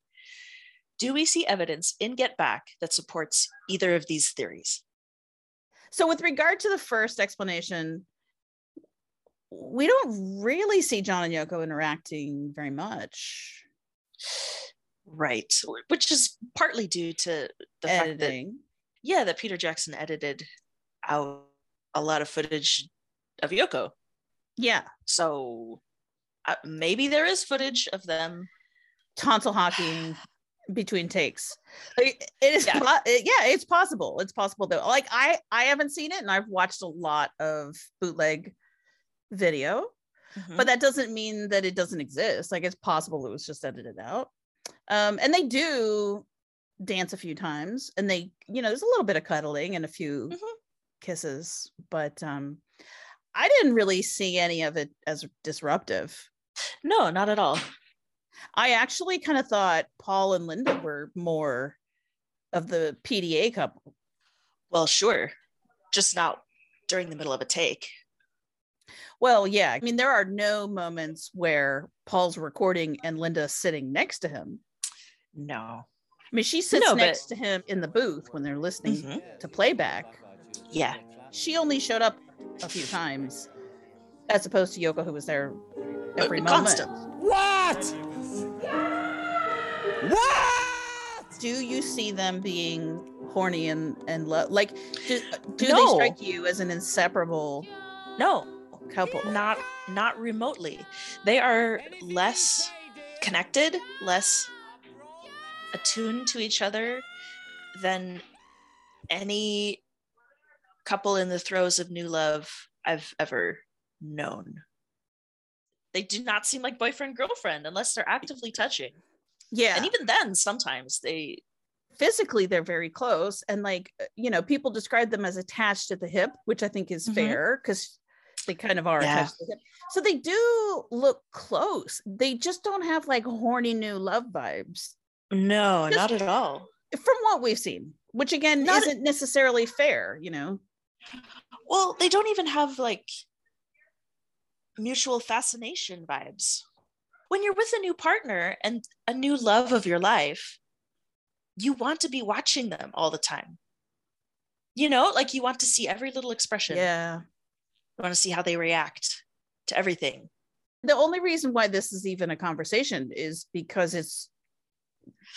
Do we see evidence in Get Back that supports either of these theories? So, with regard to the first explanation, we don't really see John and Yoko interacting very much. Right. Which is partly due to the fact that, yeah, that Peter Jackson edited out a lot of footage of Yoko. Yeah. So uh, maybe there is footage of them. Tonsil hocking between takes. Like, it is, Yeah. po- it- yeah, it's possible. It's possible though. Like I, I haven't seen it, and I've watched a lot of bootleg video, Mm-hmm. but that doesn't mean that it doesn't exist. Like it's possible it was just edited out. Um, and they do dance a few times, and they, you know, there's a little bit of cuddling and a few Mm-hmm. kisses, but um, I didn't really see any of it as disruptive. No, not at all. I actually kind of thought Paul and Linda were more of the PDA couple. Well, sure. Just not during the middle of a take. Well, yeah. I mean, there are no moments where Paul's recording and Linda's sitting next to him. No. I mean, she sits No, but- next to him in the booth when they're listening Mhm. to playback. Yeah. She only showed up a few times, as opposed to Yoko, who was there every Uh, moment. constant. What? Do you see them being horny and and lo- like? Do, do they strike you as an inseparable No, couple? not not remotely. They are less connected, less attuned to each other than any couple in the throes of new love I've ever known. They do not seem like boyfriend girlfriend unless they're actively touching. Yeah. And even then sometimes they physically they're very close and like uh, you know people describe them as attached at the hip which i think is Mhm. fair because they kind of are Yeah. attached to the hip so they do look close they just don't have like horny new love vibes no, Just- not at all. from what we've seen which again Not- isn't necessarily fair you know Well, they don't even have like mutual fascination vibes. When you're with a new partner and a new love of your life, you want to be watching them all the time. You know, like you want to see every little expression. Yeah. You want to see how they react to everything. The only reason why this is even a conversation is because it's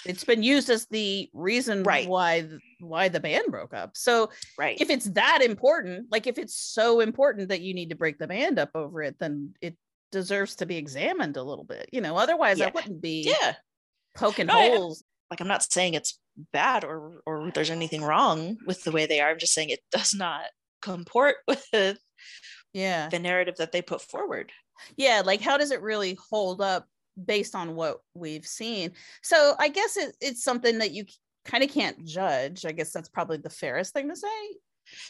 it's been used as the reason Right. why why the band broke up. So Right. if it's that important, like if it's so important that you need to break the band up over it, then it deserves to be examined a little bit. You know, otherwise Yeah. that wouldn't be Yeah. poking No, holes. Like I'm not saying it's bad or or there's anything wrong with the way they are. I'm just saying it does not comport [laughs] with Yeah. the narrative that they put forward. yeah like how does it really hold up based on what we've seen so i guess it, it's something that you kind of can't judge i guess that's probably the fairest thing to say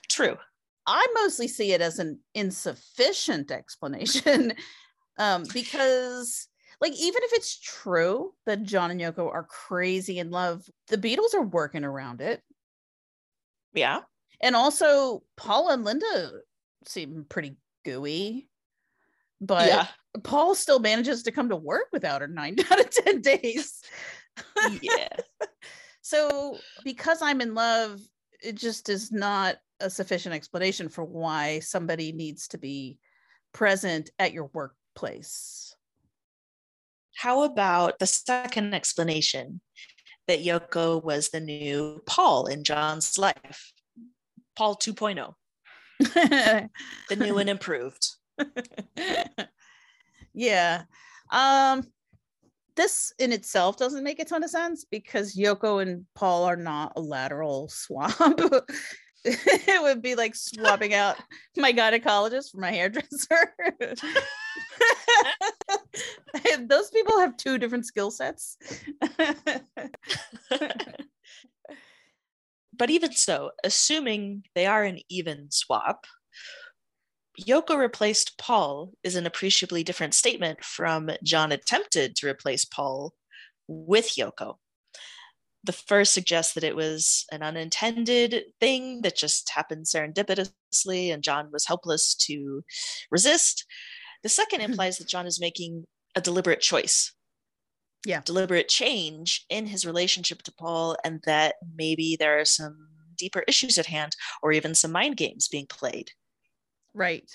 True. i mostly see it as an insufficient explanation [laughs] um because like even if it's true that john and yoko are crazy in love the beatles are working around it Yeah. and also paul and linda seem pretty gooey but yeah. Paul still manages to come to work without her nine [laughs] out of 10 days. Yeah. [laughs] So, because I'm in love, it just is not a sufficient explanation for why somebody needs to be present at your workplace. How about the second explanation that Yoko was the new Paul in John's life? Paul 2.0, [laughs] the new and improved. Yeah. Um this in itself doesn't make a ton of sense because Yoko and Paul are not a lateral [laughs] swap. it would be like swapping out my gynecologist for my hairdresser. [laughs] Those people have two different skill sets. [laughs] But even so, assuming they are an even swap, Yoko replaced Paul is an appreciably different statement from John attempted to replace Paul with Yoko. The first suggests that it was an unintended thing that just happened serendipitously and John was helpless to resist. The second hmm. implies that John is making a deliberate choice. Yeah. Deliberate change in his relationship to Paul, and that maybe there are some deeper issues at hand or even some mind games being played. Right.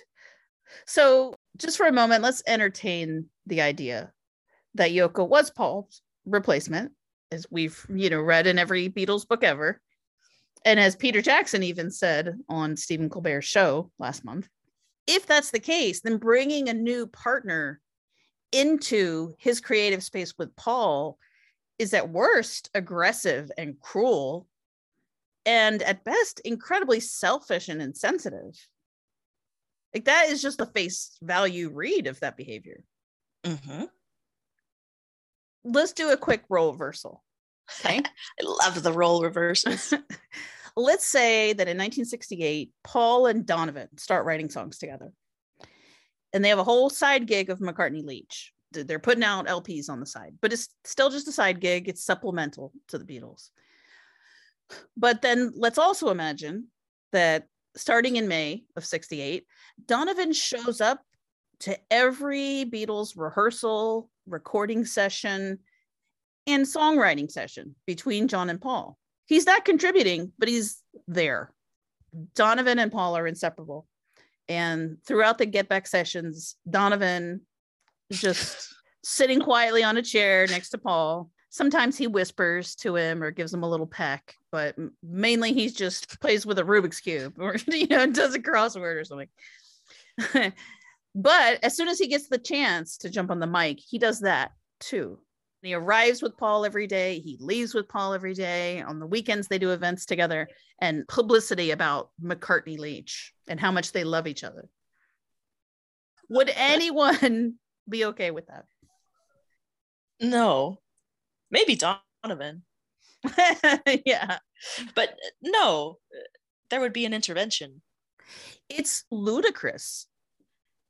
So, just for a moment, let's entertain the idea that Yoko was Paul's replacement, as we've, you know, read in every Beatles book ever. And as Peter Jackson even said on Stephen Colbert's show last month, if that's the case, then bringing a new partner into his creative space with Paul is at worst aggressive and cruel, and at best incredibly selfish and insensitive. Like that is just a face value read of that behavior. Mm-hmm. Let's do a quick role reversal. Okay. [laughs] I love the role reversals. [laughs] Let's say that in 1968, Paul and Donovan start writing songs together. And they have a whole side gig of McCartney Leitch. They're putting out LPs on the side, but it's still just a side gig. It's supplemental to the Beatles. But then let's also imagine that starting in May of 68, Donovan shows up to every Beatles rehearsal, recording session, and songwriting session between John and Paul. He's not contributing, but he's there. Donovan and Paul are inseparable. And throughout the get back sessions, Donovan is just [laughs] sitting quietly on a chair next to Paul. Sometimes he whispers to him or gives him a little peck, but mainly he's just plays with a Rubik's cube or [laughs] you know does a crossword or something. [laughs] but as soon as he gets the chance to jump on the mic, he does that too. He arrives with Paul every day. He leaves with Paul every day. On the weekends, they do events together and publicity about McCartney Leitch and how much they love each other. Would anyone [laughs] be okay with that? no, maybe Donovan, [laughs] yeah. but uh, no, there would be an intervention. It's ludicrous.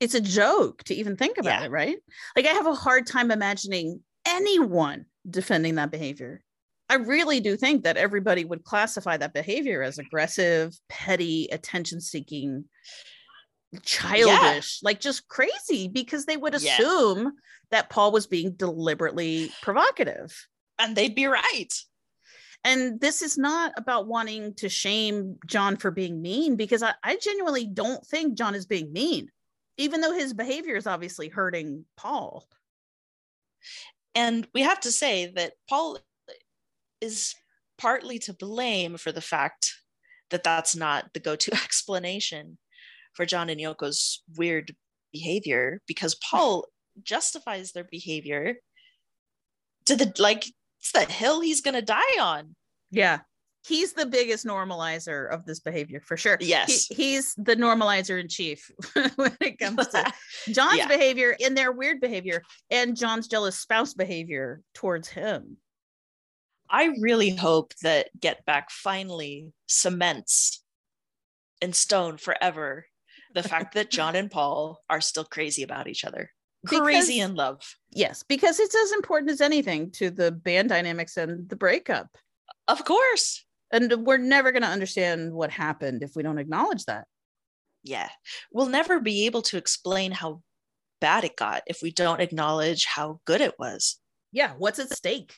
It's a joke to even think about Yeah. it, right? Like, I have a hard time imagining anyone defending that behavior. I really do think that everybody would classify that behavior as aggressive, petty, attention seeking, childish, like just crazy because they would Yeah. assume that Paul was being deliberately provocative. And they'd be right. And this is not about wanting to shame John for being mean because I, I genuinely don't think John is being mean, even though his behavior is obviously hurting Paul. And we have to say that Paul is partly to blame for the fact that that's not the go to [laughs] explanation for John and Yoko's weird behavior because hmm. Paul justifies their behavior to the like it's the hill he's to die on. Yeah. He's the biggest normalizer of this behavior for sure. Yes. He- he's the normalizer in chief [laughs] when it comes to [laughs] John's Yeah. behavior and their weird behavior and John's jealous spouse behavior towards him. I really hope that Get Back finally cements in stone forever the fact that John and Paul are still crazy about each other. Crazy in love. Yes, because it's as important as anything to the band dynamics and the breakup. Of course. And we're never going to understand what happened if we don't acknowledge that. Yeah. We'll never be able to explain how bad it got if we don't acknowledge how good it was. Yeah, what's at stake?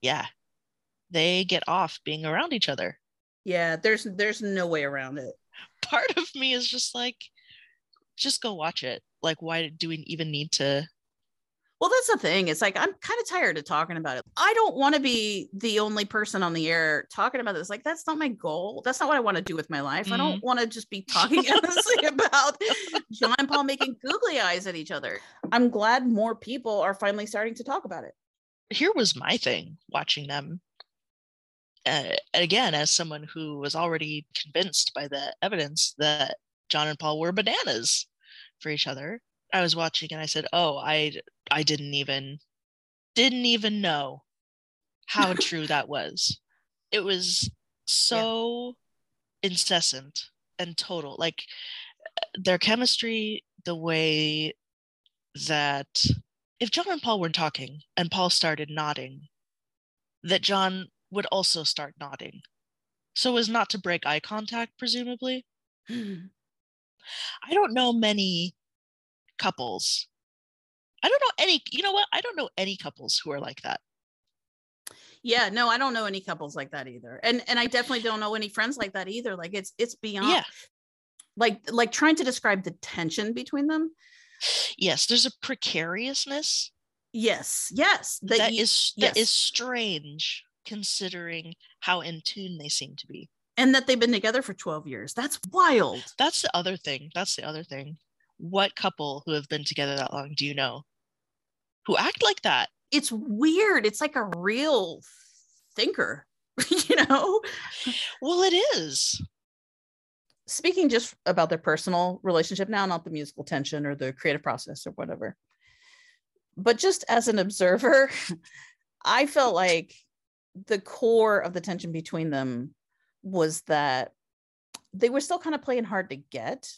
Yeah. They get off being around each other. Yeah, there's there's no way around it. [laughs] Part of me is just like, just go watch it. Like, why do we even need to? Well, that's the thing. It's like I'm kind of tired of talking about it. I don't want to be the only person on the air talking about this. Like that's not my goal. That's not what I want to do with my life. I don't mm-hmm. want to just be talking [laughs] endlessly about John and Paul making googly eyes at each other. I'm glad more people are finally starting to talk about it. Here was my thing watching them. Uh, again, as someone who was already convinced by the evidence that John and Paul were bananas for each other, I was watching and I said, "Oh, I I didn't even didn't even know how [laughs] true that was. It was so incessant and total. Like their chemistry, the way that if John and Paul weren't talking and Paul started nodding, that John would also start nodding. So as not to break eye contact, presumably. Mm-hmm. I don't know many couples. I don't know any, you know what? I don't know any couples who are like that. Yeah, no, I don't know any couples like that either. And and I definitely don't know any friends like that either. Like it's it's beyond Yeah. like like trying to describe the tension between them. Yes, there's a precariousness Yes, yes. that you- is that is strange considering how in tune they seem to be. and that they've been together for 12 years. That's wild. That's the other thing. That's the other thing. What couple who have been together that long do you know who act like that? It's weird. It's like a real thinker, [laughs] you know? Well, it is. Speaking just about their personal relationship now, not the musical tension or the creative process or whatever. But just as an observer, [laughs] I felt like the core of the tension between them was that they were still kind of playing hard to get,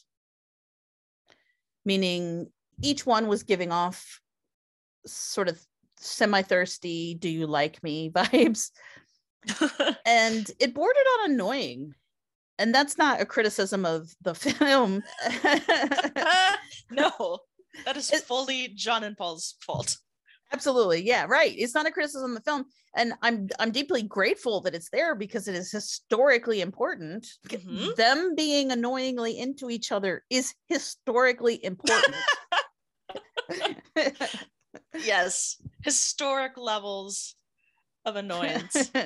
meaning each one was giving off sort of semi thirsty, do you like me [laughs] vibes. [laughs] and it bordered on annoying. And that's not a criticism of the film. [laughs] no, that is fully John and Paul's fault. Absolutely. Yeah, right. It's not a criticism of the film. And I'm I'm deeply grateful that it's there because it is historically important. Mm-hmm. Them being annoyingly into each other is historically important. [laughs] yes, historic levels of annoyance. [laughs]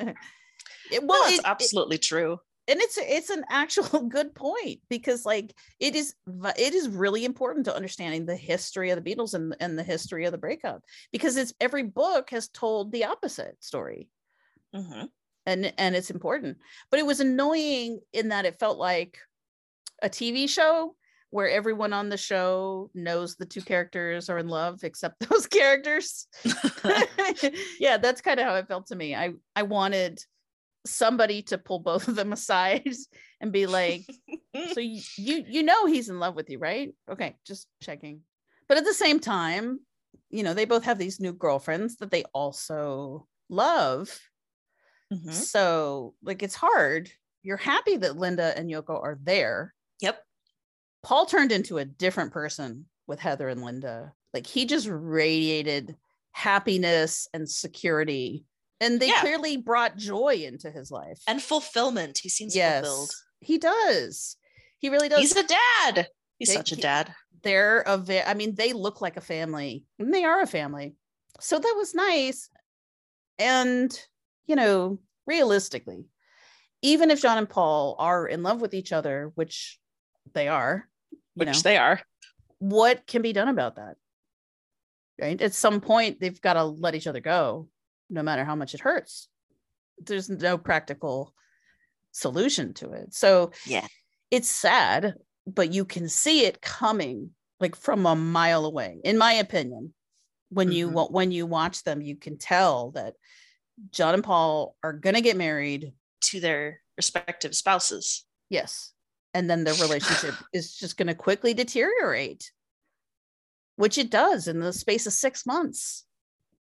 It- well, well, it's it- it- absolutely true. And it's it's an actual [laughs] good point because like it is it is really important to understanding the history of the beatles and, and the history of the breakup because it's every book has told the opposite story. Mhm. and and it's important. But it was annoying in that it felt like a tv show where everyone on the show knows the two characters are in love except [laughs] those characters. [laughs] Yeah that's kind of how it felt to me. I i wanted somebody to pull both of them [laughs] aside and be like so you, [laughs] you you know he's in love with you right? Okay just checking. But at the same time you know they both have these new girlfriends that they also love. Mm-hmm. so like it's hard. You're happy that linda and yoko are there. Yep. Paul turned into a different person with heather and linda. Like he just radiated happiness and security and they Yeah. clearly brought joy into his life and fulfillment. He seems yes fulfilled. he does he really does He's a dad. He's They- such a dad. they're a ve- I mean they look like a family and they are a family so that was nice and you know realistically even if john and paul are in love with each other which they are Which know they are. what can be done about that right at some point they've got to let each other go no matter how much it hurts there's no practical solution to it so Yeah. it's sad but you can see it coming like from a mile away in my opinion when you Mhm. wa- when you watch them you can tell that john and paul are going to get married To their respective spouses. yes and then their relationship [sighs] is just going to quickly deteriorate which it does in the space of 6 months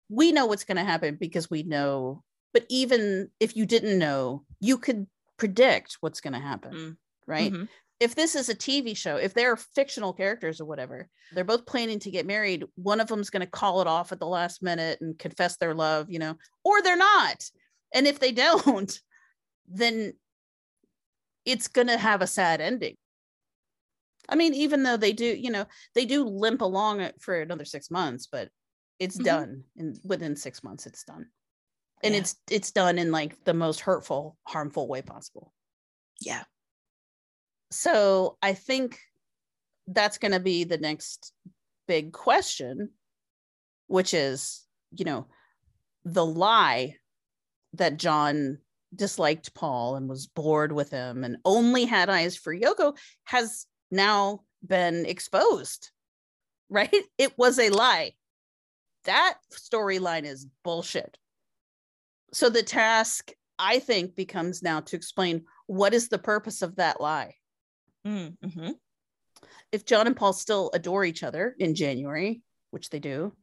we know what's going to happen because we know but even if you didn't know you could predict what's going to happen Mm. right Mhm. if this is a TV show, if they're fictional characters or whatever, they're both planning to get married. One of them's going to call it off at the last minute and confess their love, you know, or they're not. And if they [laughs] don't, then it's going to have a sad ending. I mean, even though they do, you know, they do limp along for another six months, but it's Mhm. done in within six months. It's done, and Yeah. it's it's done in like the most hurtful, harmful way possible. Yeah. so i think that's going to be the next big question which is you know the lie that john disliked paul and was bored with him and only had eyes for yoko has now been exposed [laughs] right it was a lie that storyline is bullshit so the task i think becomes now to explain what is the purpose of that lie Mm-hmm. if John and Paul still adore each other in January, which they do,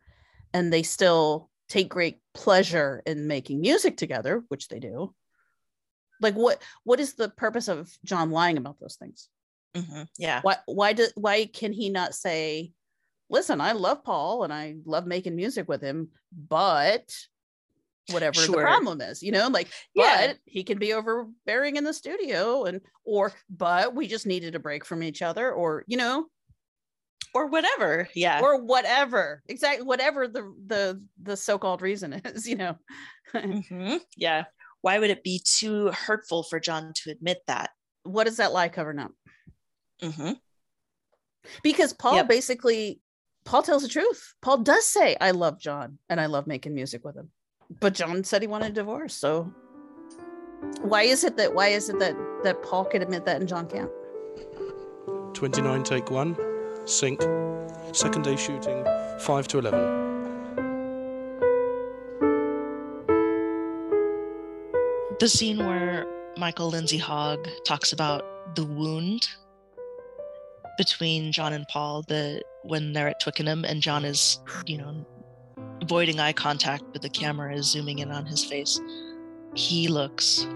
and they still take great pleasure in making music together, which they do, like what what is the purpose of John lying about those things? Mm-hmm. Yeah. Why why do why can he not say, listen, I love Paul and I love making music with him, but whatever the problem is, you know, like Yeah. but he can be overbearing in the studio and or but we just needed a break from each other, or you know, Or whatever. Yeah. or whatever exactly whatever the the the so-called reason [laughs] is you know [laughs] Mhm. Yeah. Why would it be too hurtful for John to admit that? what does that lie covering up Mm-hmm. because paul Yep. basically paul tells the truth. Paul does say i love john and i love making music with him. But john said he wanted a divorce so why is it that why is it that that paul could admit that and john can't? 29 take one, sync, second day shooting, 5 to 11. The scene where Michael Lindsay Hogg talks about the wound between John and Paul, the when they're at Twickenham and John is, you know, avoiding eye contact, but the camera is zooming in on his face. He looks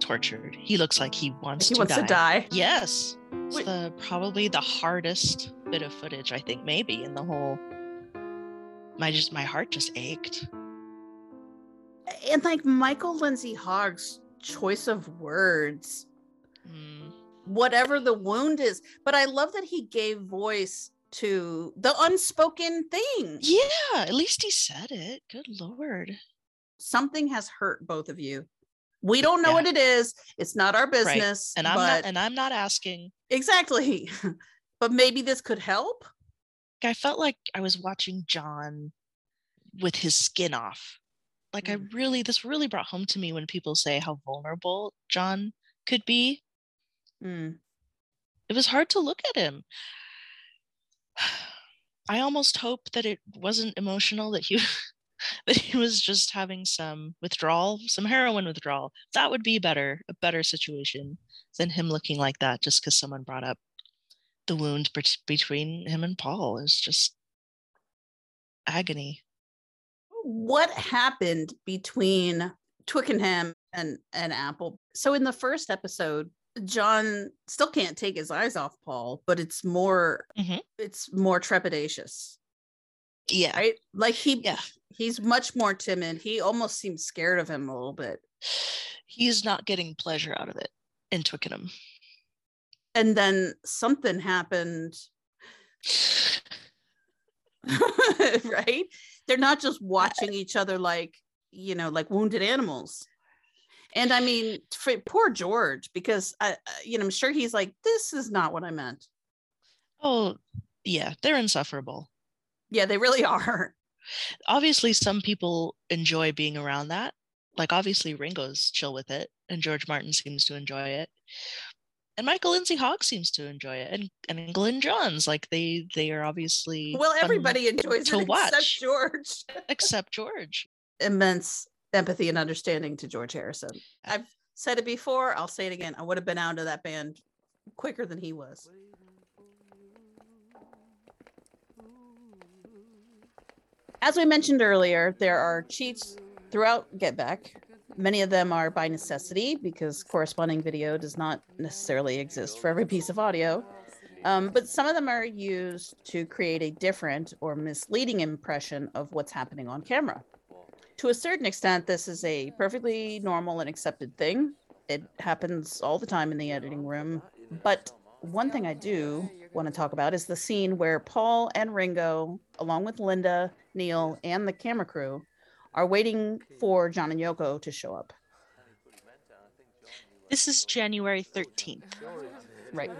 tortured. He looks like he wants he to wants die. to die Yes. It's the probably the hardest bit of footage I think maybe in the whole my just my heart just ached. and like michael lindsay hogg's choice of words Mm. Whatever the wound is. But I love that he gave voice to the unspoken thing. Yeah, at least he said it. Good lord. Something has hurt both of you. We don't know Yeah. what it is. It's not our Right. business. And I'm but not and I'm not asking. exactly. [laughs] but maybe this could help. I felt like I was watching John with his skin off. Like I Mm. really this really brought home to me when people say how vulnerable John could be. Mm. It was hard to look at him. [sighs] I almost hope that it wasn't emotional that he [laughs] that he was just having some withdrawal, some heroin withdrawal. That would be better, a better situation than him looking like that just because someone brought up the wound bet- between him and Paul is just agony. What happened between Twickenham and, and Apple? So in the first episode, John still can't take his eyes off Paul, but it's more Mhm. it's more trepidatious. Yeah. Right? Like he Yeah. he's much more timid. He almost seems scared of him a little bit. He's not getting pleasure out of it in Twickenham. And then something happened. [laughs] right? They're not just watching each other like, you know, like wounded animals. And I mean, for poor George, because I, I- you know, I'm sure he's like, this is not what I meant. Oh, yeah, they're insufferable. Yeah, they really [laughs] are. Obviously, some people enjoy being around that. Like, obviously, Ringo's chill with it, and George Martin seems to enjoy it. And Michael Lindsay Hogg seems to enjoy it, and and Glyn Johns, like they they are obviously Well, everybody enjoys to it [laughs] watch except George. [laughs] except George. Immense empathy and understanding to George Harrison. I've said it before, I'll say it again. I would have been out of that band quicker than he was. As we mentioned earlier, there are cheats throughout Get Back. Many of them are by necessity because corresponding video does not necessarily exist for every piece of audio. Um, but some of them are used to create a different or misleading impression of what's happening on camera. To a certain extent, this is a perfectly normal and accepted thing. It happens all the time in the editing room. But one thing I do want to talk about is the scene where Paul and Ringo, along with Linda, Neil, and the camera crew, are waiting for John and Yoko to show up. This is January 13th. Right.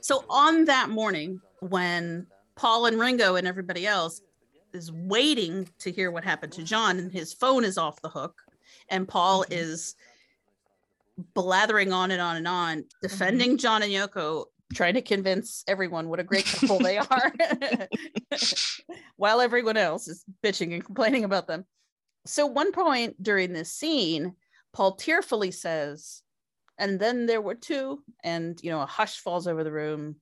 So on that morning, when Paul and Ringo and everybody else is waiting to hear what happened to John, and his phone is off the hook, and Paul mm-hmm. is blathering on and on and on, mm-hmm. defending John and Yoko, trying to convince everyone what a great couple they are, [laughs] while everyone else is bitching and complaining about them. So, one point during this scene, Paul tearfully says, and then there were two, and you know, a hush falls over the room,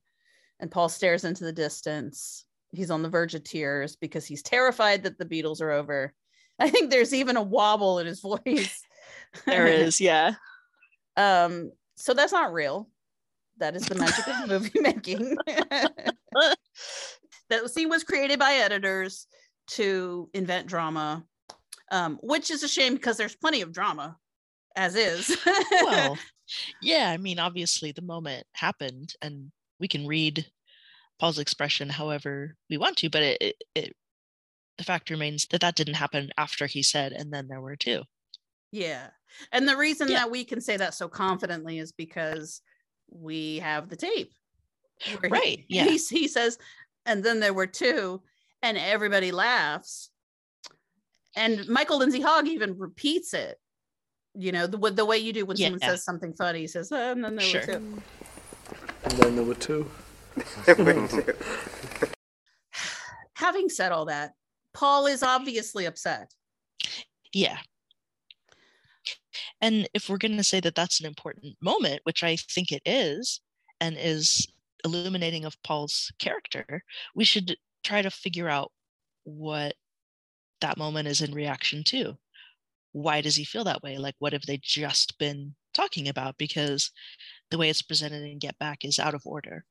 and Paul stares into the distance. He's on the verge of tears because he's terrified that the Beatles are over. [laughs] I think there's even a wobble in his voice. There is, yeah. [laughs] Um, so that's not real. That is the magic of [laughs] movie making. that scene was created by editors to invent drama, um, which is a shame because there's plenty of drama as is. well, yeah, I mean, obviously the moment happened, and we can read Paul's expression however we want to, but it, it, it the fact remains that that didn't happen after he said, and then there were two. Yeah. And the reason that we can say that so confidently is because we have the tape. where he- Right, yeah. He, he says, and then there were two, and everybody laughs. And Michael Lindsay Hogg even repeats it, you know, the, the way you do when someone Yeah. says something funny. He says, "Oh, and then there Sure. were two. And then there were two. [laughs] Having said all that, Paul is obviously upset. Yeah. And if we're going to say that that's an important moment, which I think it is, and is illuminating of Paul's character, we should try to figure out what that moment is in reaction to. Why does he feel that way? Like, what have they just been talking about? Because the way it's presented in Get Back is out of order.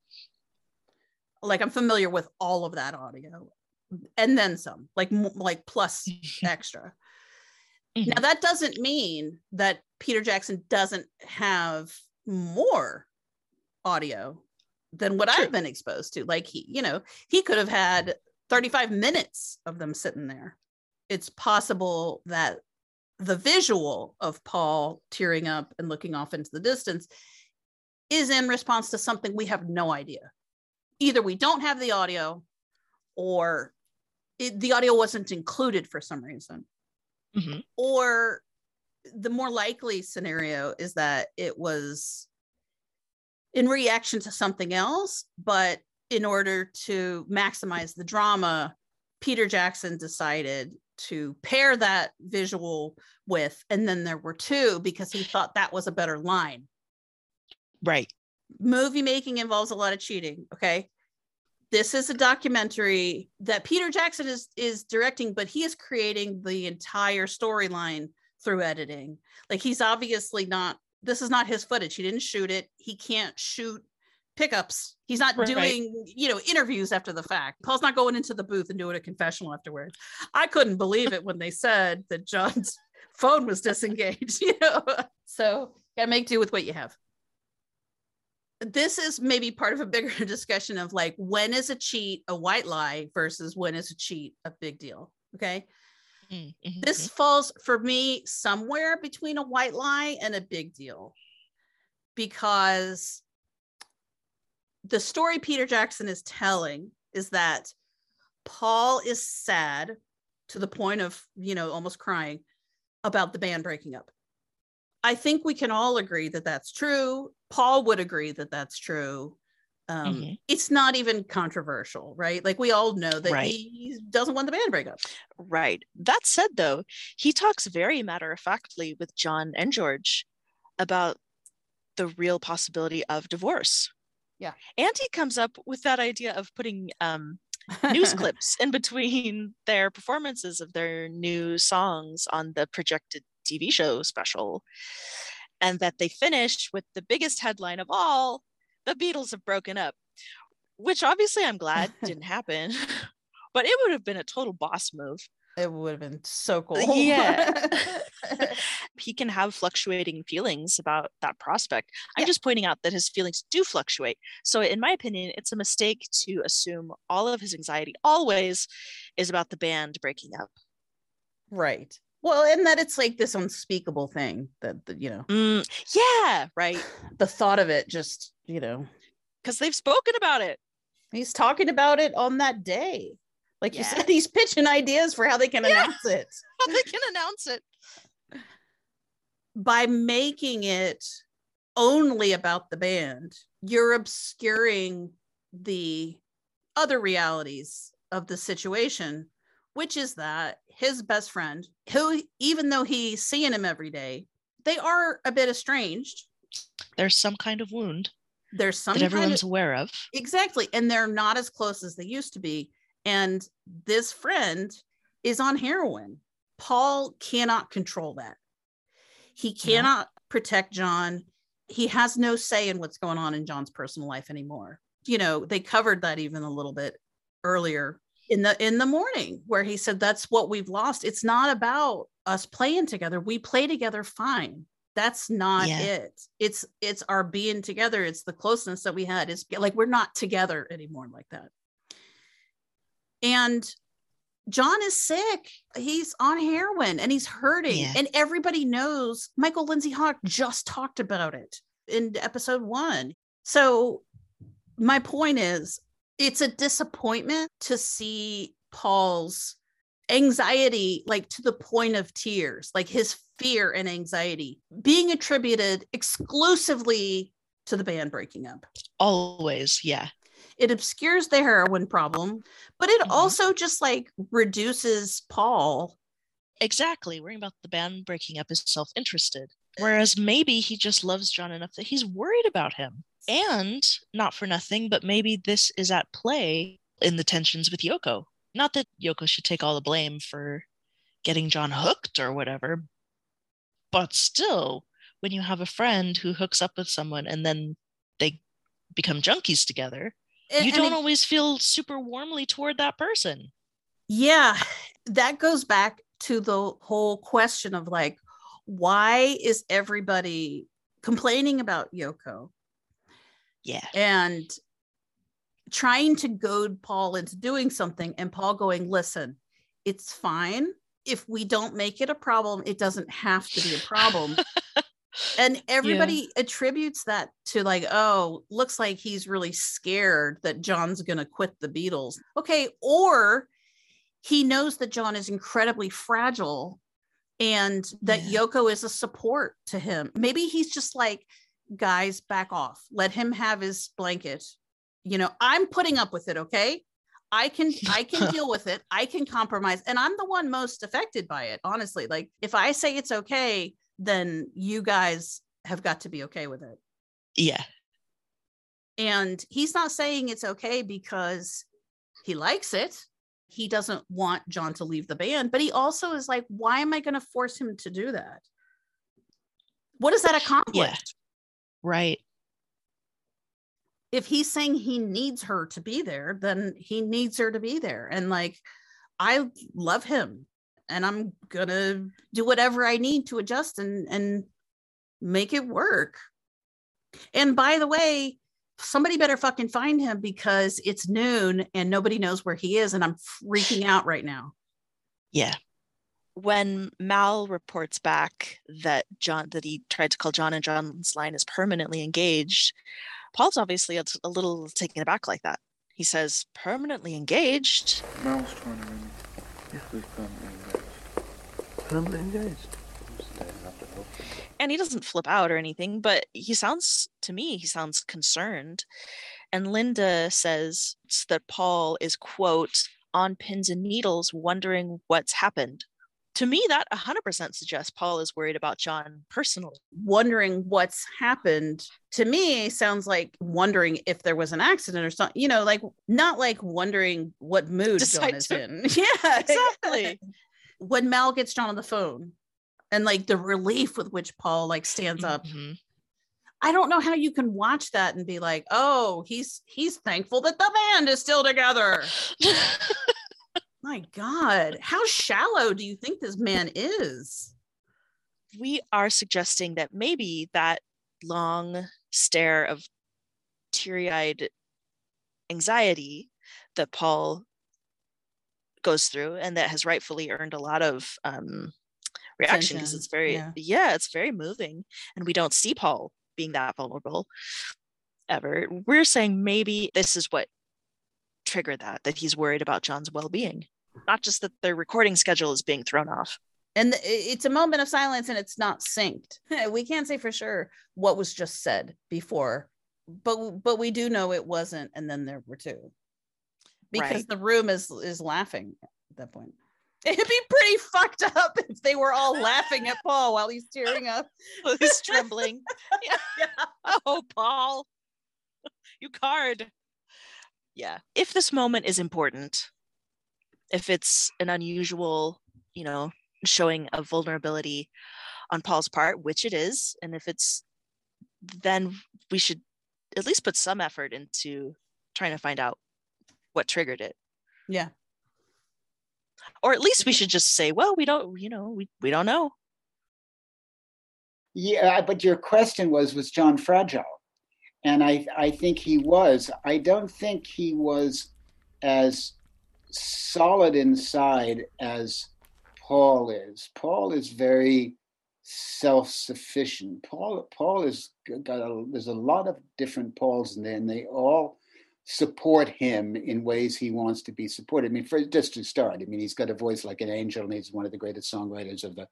Like I'm familiar with all of that audio, and then some, like like plus mm-hmm. extra. Now mm-hmm. that doesn't mean that Peter Jackson doesn't have more audio than what I've been exposed to. Like he, you know, he could have had 35 minutes of them sitting there. It's possible that the visual of Paul tearing up and looking off into the distance is in response to something we have no idea. Either we don't have the audio or it, the audio wasn't included for some reason Mhm. or the more likely scenario is that it was in reaction to something else but in order to maximize the drama peter jackson decided to pair that visual with and then there were two because he thought that was a better line Right. Movie making involves a lot of cheating okay this is a documentary that peter jackson is is directing but he is creating the entire storyline through editing like he's obviously not this is not his footage he didn't shoot it he can't shoot pickups. He's not Right. doing, you know, interviews after the fact. Paul's not going into the booth and doing a confessional afterwards. I couldn't believe it when they said that John's [laughs] phone was disengaged, [laughs] you know. So gotta make do with what you have. This is maybe part of a bigger [laughs] discussion of like when is a cheat a white lie versus when is a cheat a big deal. Okay. Mm, mhm, This falls for me somewhere between a white lie and a big deal because the story Peter Jackson is telling is that Paul is sad to the point of, you know, almost crying about the band breaking up. I think we can all agree that that's true. Paul would agree that that's true. Um, Mhm. It's not even controversial, right? Like we all know that Right. he doesn't want the band breakup. Right. That said, though, he talks very matter of factly with John and George about the real possibility of divorce. Yeah. And he comes up with that idea of putting um, [laughs] news clips in between [laughs] their performances of their new songs on the projected TV show special. And that they finish with the biggest headline of all the Beatles have broken up, which obviously I'm glad [laughs] didn't happen, [laughs] but it would have been a total boss move. It would have been so cool. Yeah. [laughs] he can have fluctuating feelings about that prospect. I'm just pointing out that his feelings do fluctuate. So, in my opinion, it's a mistake to assume all of his anxiety always is about the band breaking up. right. Well, and that it's like this unspeakable thing that, that you know, Mm, yeah, right. the thought of it just, you know, Because they've spoken about it. he's talking about it on that day. Like you said, he's pitching ideas for how they can [laughs] Yeah. announce it. How they can announce it. By making it only about the band, you're obscuring the other realities of the situation, which is that his best friend, who, even though he's seeing him every day, they are a bit estranged. There's some kind of wound There's some that kind everyone's of, aware of. exactly, and they're not as close as they used to be. And this friend is on heroin. Paul cannot control that. He cannot protect John. He has no say in what's going on in John's personal life anymore. You know, they covered that even a little bit earlier in the in the morning where he said that's what we've lost. It's not about us playing together. We play together fine. That's not Yeah. it. It's it's our being together. It's the closeness that we had. It's like we're not together anymore like that. And John is sick. He's on heroin and he's hurting. Yeah. And everybody knows Michael Lindsay Hogg just talked about it in episode one. So, my point is, it's a disappointment to see Paul's anxiety, like to the point of tears, like his fear and anxiety being attributed exclusively to the band breaking up Always, yeah. it obscures the heroin problem, but it Mhm. also just like reduces Paul. Exactly. Worrying about the band breaking up is self interested. Whereas maybe he just loves John enough that he's worried about him. And not for nothing, but maybe this is at play in the tensions with Yoko. Not that Yoko should take all the blame for getting John hooked or whatever, but still, when you have a friend who hooks up with someone and then they become junkies together, And- you don't it- always feel super warmly toward that person. Yeah, that goes back to the whole question of like, why is everybody complaining about Yoko Yeah. and trying to goad Paul into doing something, and Paul going, listen, it's fine. If we don't make it a problem, it doesn't have to be a problem. [laughs] and everybody attributes that to like oh looks like he's really scared that john's going to quit the beatles okay or he knows that john is incredibly fragile and that yoko is a support to him maybe he's just like guys back off let him have his blanket you know i'm putting up with it okay i can i can [laughs] deal with it i can compromise and i'm the one most affected by it honestly like if i say it's okay then you guys have got to be okay with it. Yeah. And he's not saying it's okay because he likes it. He doesn't want John to leave the band, but he also is like, why am I going to force him to do that? What does that accomplish? Right. if he's saying he needs her to be there, then he needs her to be there. And like, I love him and I'm gonna do whatever I need to adjust and and make it work. And by the way, somebody better fucking find him because it's noon and nobody knows where he is and I'm freaking out right now. Yeah. When Mal reports back that John that he tried to call John and John's line is permanently engaged, Paul's obviously a, a little taken aback like that. He says, "Permanently engaged." Mal's trying to ring me. Yes, we're permanently engaged. Permanently engaged. and he doesn't flip out or anything, but he sounds to me, he sounds concerned. And Linda says that Paul is, quote, on pins and needles, wondering what's happened. To me, that 100% suggests Paul is worried about John personally. Wondering what's happened to me sounds like wondering if there was an accident or something, you know, like not like wondering what mood John is in. [laughs] Yeah, exactly. [laughs] when Mal gets John on the phone and like the relief with which Paul like stands up. Mm-hmm. I don't know how you can watch that and be like, "Oh, he's he's thankful that the band is still together." [laughs] My god, how shallow do you think this man is? We are suggesting that maybe that long stare of teary eyed anxiety that Paul goes through and that has rightfully earned a lot of um, reaction because it's very yeah. yeah. it's very moving and we don't see paul being that vulnerable ever we're saying maybe this is what triggered that that he's worried about john's well-being not just that their recording schedule is being thrown off And it's a moment of silence and it's not synced. [laughs] We can't say for sure what was just said before, but but we do know it wasn't and then there were two. Because Right. the room is is laughing at that point. [laughs] It'd be pretty fucked up if they were all laughing at Paul while he's tearing up. [laughs] he's trembling oh paul you card yeah if this moment is important if it's an unusual you know showing of vulnerability on paul's part which it is and if it's then we should at least put some effort into trying to find out what triggered it Yeah. or at least we should just say well we don't you know we, we don't know Yeah, but your question was was John fragile? And I I think he was. I don't think he was as solid inside as Paul is. Paul is very self-sufficient. Paul Paul is got a, there's a lot of different Pauls in there, and they all support him in ways he wants to be supported. I mean, for just to start, I mean, he's got a voice like an angel, and he's one of the greatest songwriters of the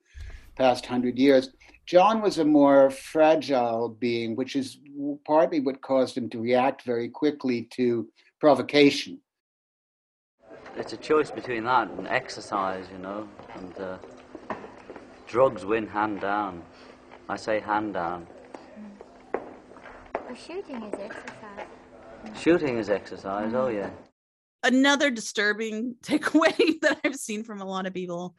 past hundred years. John was a more fragile being, which is partly what caused him to react very quickly to provocation. It's a choice between that and exercise, you know, and uh, drugs win hand down. I say hand down. Well, shooting is exercise. Shooting is exercise, oh yeah. Another disturbing [laughs] takeaway that I've seen from a lot of people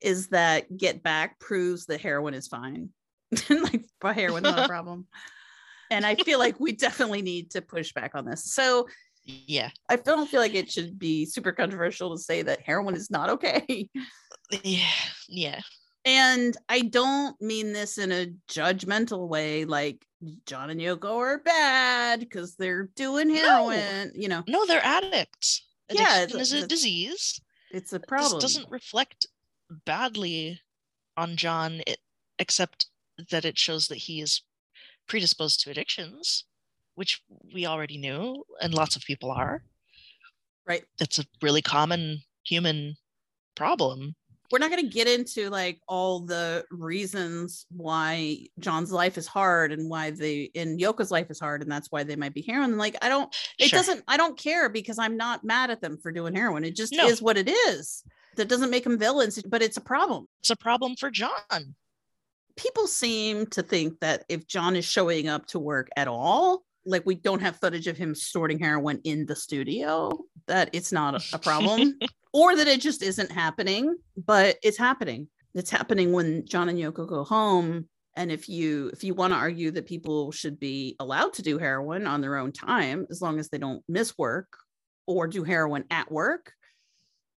is that Get Back proves that heroin is fine. [laughs] And like heroin not a [laughs] problem. And I feel like we definitely need to push back on this. So yeah I don't feel like it should be super controversial to say that heroin is not okay. [laughs] yeah yeah And I don't mean this in a judgmental way, like John and Yoko are bad because they're doing heroin, you know. no they're addicts Yeah, addiction it's- is a it's- disease It's a this problem. doesn't reflect badly on John, it, except that it shows that he is predisposed to addictions, which we already knew, and lots of people are. Right. That's a really common human problem. We're not going to get into like all the reasons why John's life is hard and why the in Yoko's life is hard and that's why they might be heroin. Like I don't it Sure. doesn't I don't care because I'm not mad at them for doing heroin. It just No. is what it is. That doesn't make them villains, but it's a problem. It's a problem for John. people seem to think that if John is showing up to work at all, like we don't have footage of him snorting heroin in the studio, that it's not a problem, [laughs] or that it just isn't happening, but it's happening. It's happening when John and Yoko go home And if you if you want to argue that people should be allowed to do heroin on their own time as long as they don't miss work or do heroin at work,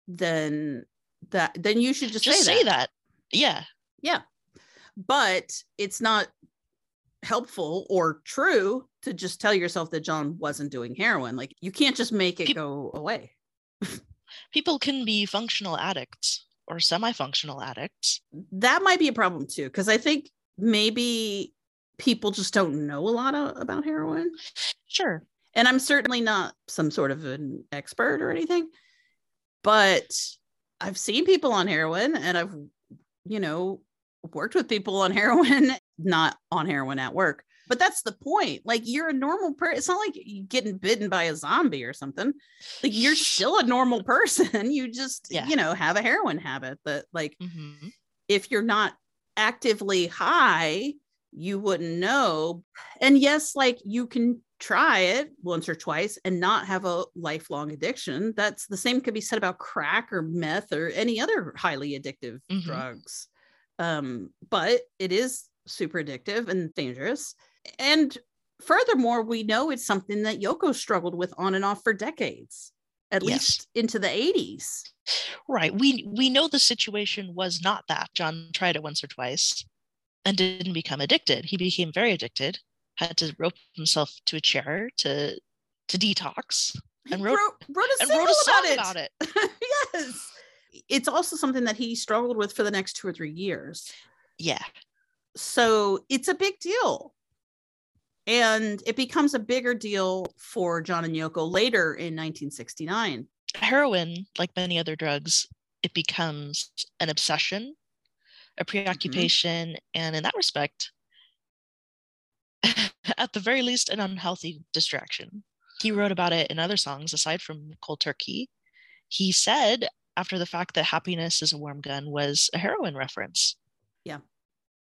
then that then you should just, Just say, say that. that. Yeah. Yeah. But it's not helpful or true to just tell yourself that John wasn't doing heroin. Like you can't just make it go away. [laughs] People can be functional addicts or semi-functional addicts. That might be a problem too, because I think maybe people just don't know a lot of, about heroin. Sure. And I'm certainly not some sort of an expert or anything, but I've seen people on heroin and I've, you know, worked with people on [laughs] heroin, not on heroin at work. But that's the point. Like you're a normal person. It's not like you getting bitten by a zombie or something. Like you're still a normal person. [laughs] You just, Yeah. you know, have a heroin habit that like Mhm. if you're not actively high, you wouldn't know. And yes, like you can try it once or twice and not have a lifelong addiction. That's the same could be said about crack or meth or any other highly addictive Mhm. drugs. Um, but it is super addictive and dangerous. And furthermore, we know it's something that Yoko struggled with on and off for decades, at Yes. least into the 80s. Right. We we know the situation was not that. John tried it once or twice and didn't become addicted. He became very addicted, had to rope himself to a chair to to detox and wrote, wrote, wrote a and single wrote a song about it. about it. [laughs] yes. It's also something that he struggled with for the next two or three years. Yeah. So it's a big deal. And it becomes a bigger deal for John and Yoko later in 1969. Heroin, like many other drugs, it becomes an obsession, a mm-hmm. preoccupation, and in that respect, [laughs] at the very least, an unhealthy distraction. He wrote about it in other songs aside from Cold Turkey. He said after the fact that happiness is a warm gun was a heroin reference. Yeah.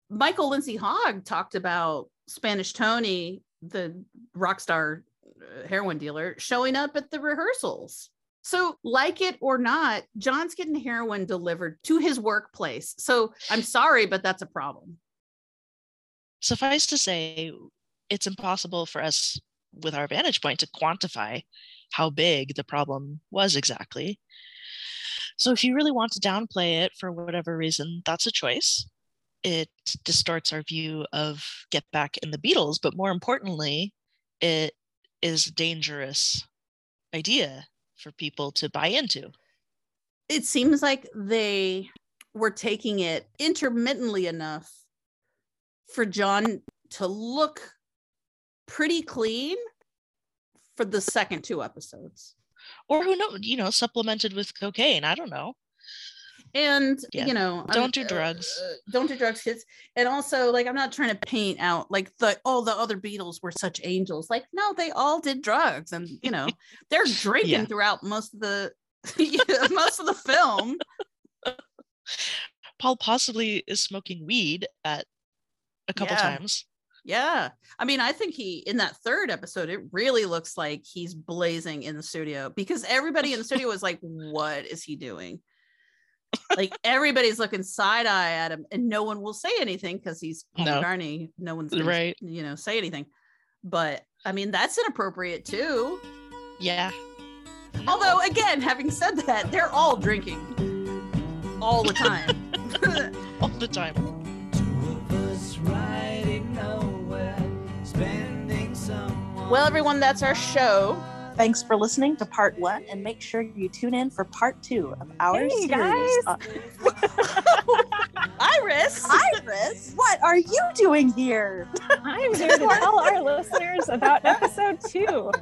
Michael Lindsay Hogg talked about Spanish Tony, the rock star uh, heroin dealer, showing up at the rehearsals. So, like it or not, John's getting heroin delivered to his workplace. So, I'm sorry, but that's a problem. Suffice to say, it's impossible for us, with our vantage point, to quantify how big the problem was exactly. So, if you really want to downplay it for whatever reason, that's a choice. It distorts our view of Get Back in the Beatles, but more importantly, it is a dangerous idea for people to buy into. It seems like they were taking it intermittently enough for John to look pretty clean for the second two episodes. Or who knows, you know, supplemented with cocaine. I don't know. and Yeah. you know Don't I'm- do uh, drugs. uh, don't do drugs kids and also like i'm not trying to paint out like the all the other beatles were such angels like no they all did drugs and you know [laughs] they're drinking Yeah. throughout most of the [laughs] most of the film [laughs] Paul possibly is smoking weed at a couple Yeah. times. yeah i mean i think he in that third episode it really looks like he's blazing in the studio because everybody in the studio was like [laughs] what is he doing like everybody's looking side eye at him and no one will say anything because he's Paul No. McCartney. No one's gonna, Right. you know, say anything. But I mean, that's inappropriate too. Yeah. Although, again, having said that, they're all drinking all the time. [laughs] all the time. Well, everyone, that's our show. Thanks for listening to part one, and make sure you tune in for part two of our Hey, series. guys. Uh, Iris! [laughs] Iris, what are you doing here? I'm here to tell our listeners about episode two.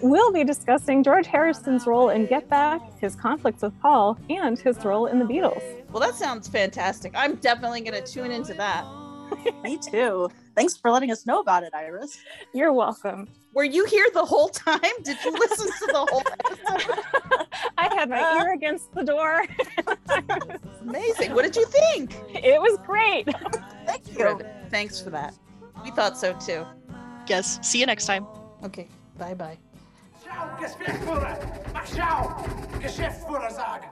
We'll be discussing George Harrison's role in Get Back, his conflicts with Paul, and his role in the Beatles. Well, that sounds fantastic. I'm definitely going to tune into that. [laughs] Me too. Thanks for letting us know about it, Iris. You're welcome. Were you here the whole time? Did you listen to the whole episode? [laughs] I had my uh. ear against the door. [laughs] Amazing. What did you think? It was great. Thank you. Good. Thanks for that. We thought so too. Yes. See you next time. Okay. Bye bye. Ciao, Geschäftsführer! Mach ciao! Geschäftsführer sagen!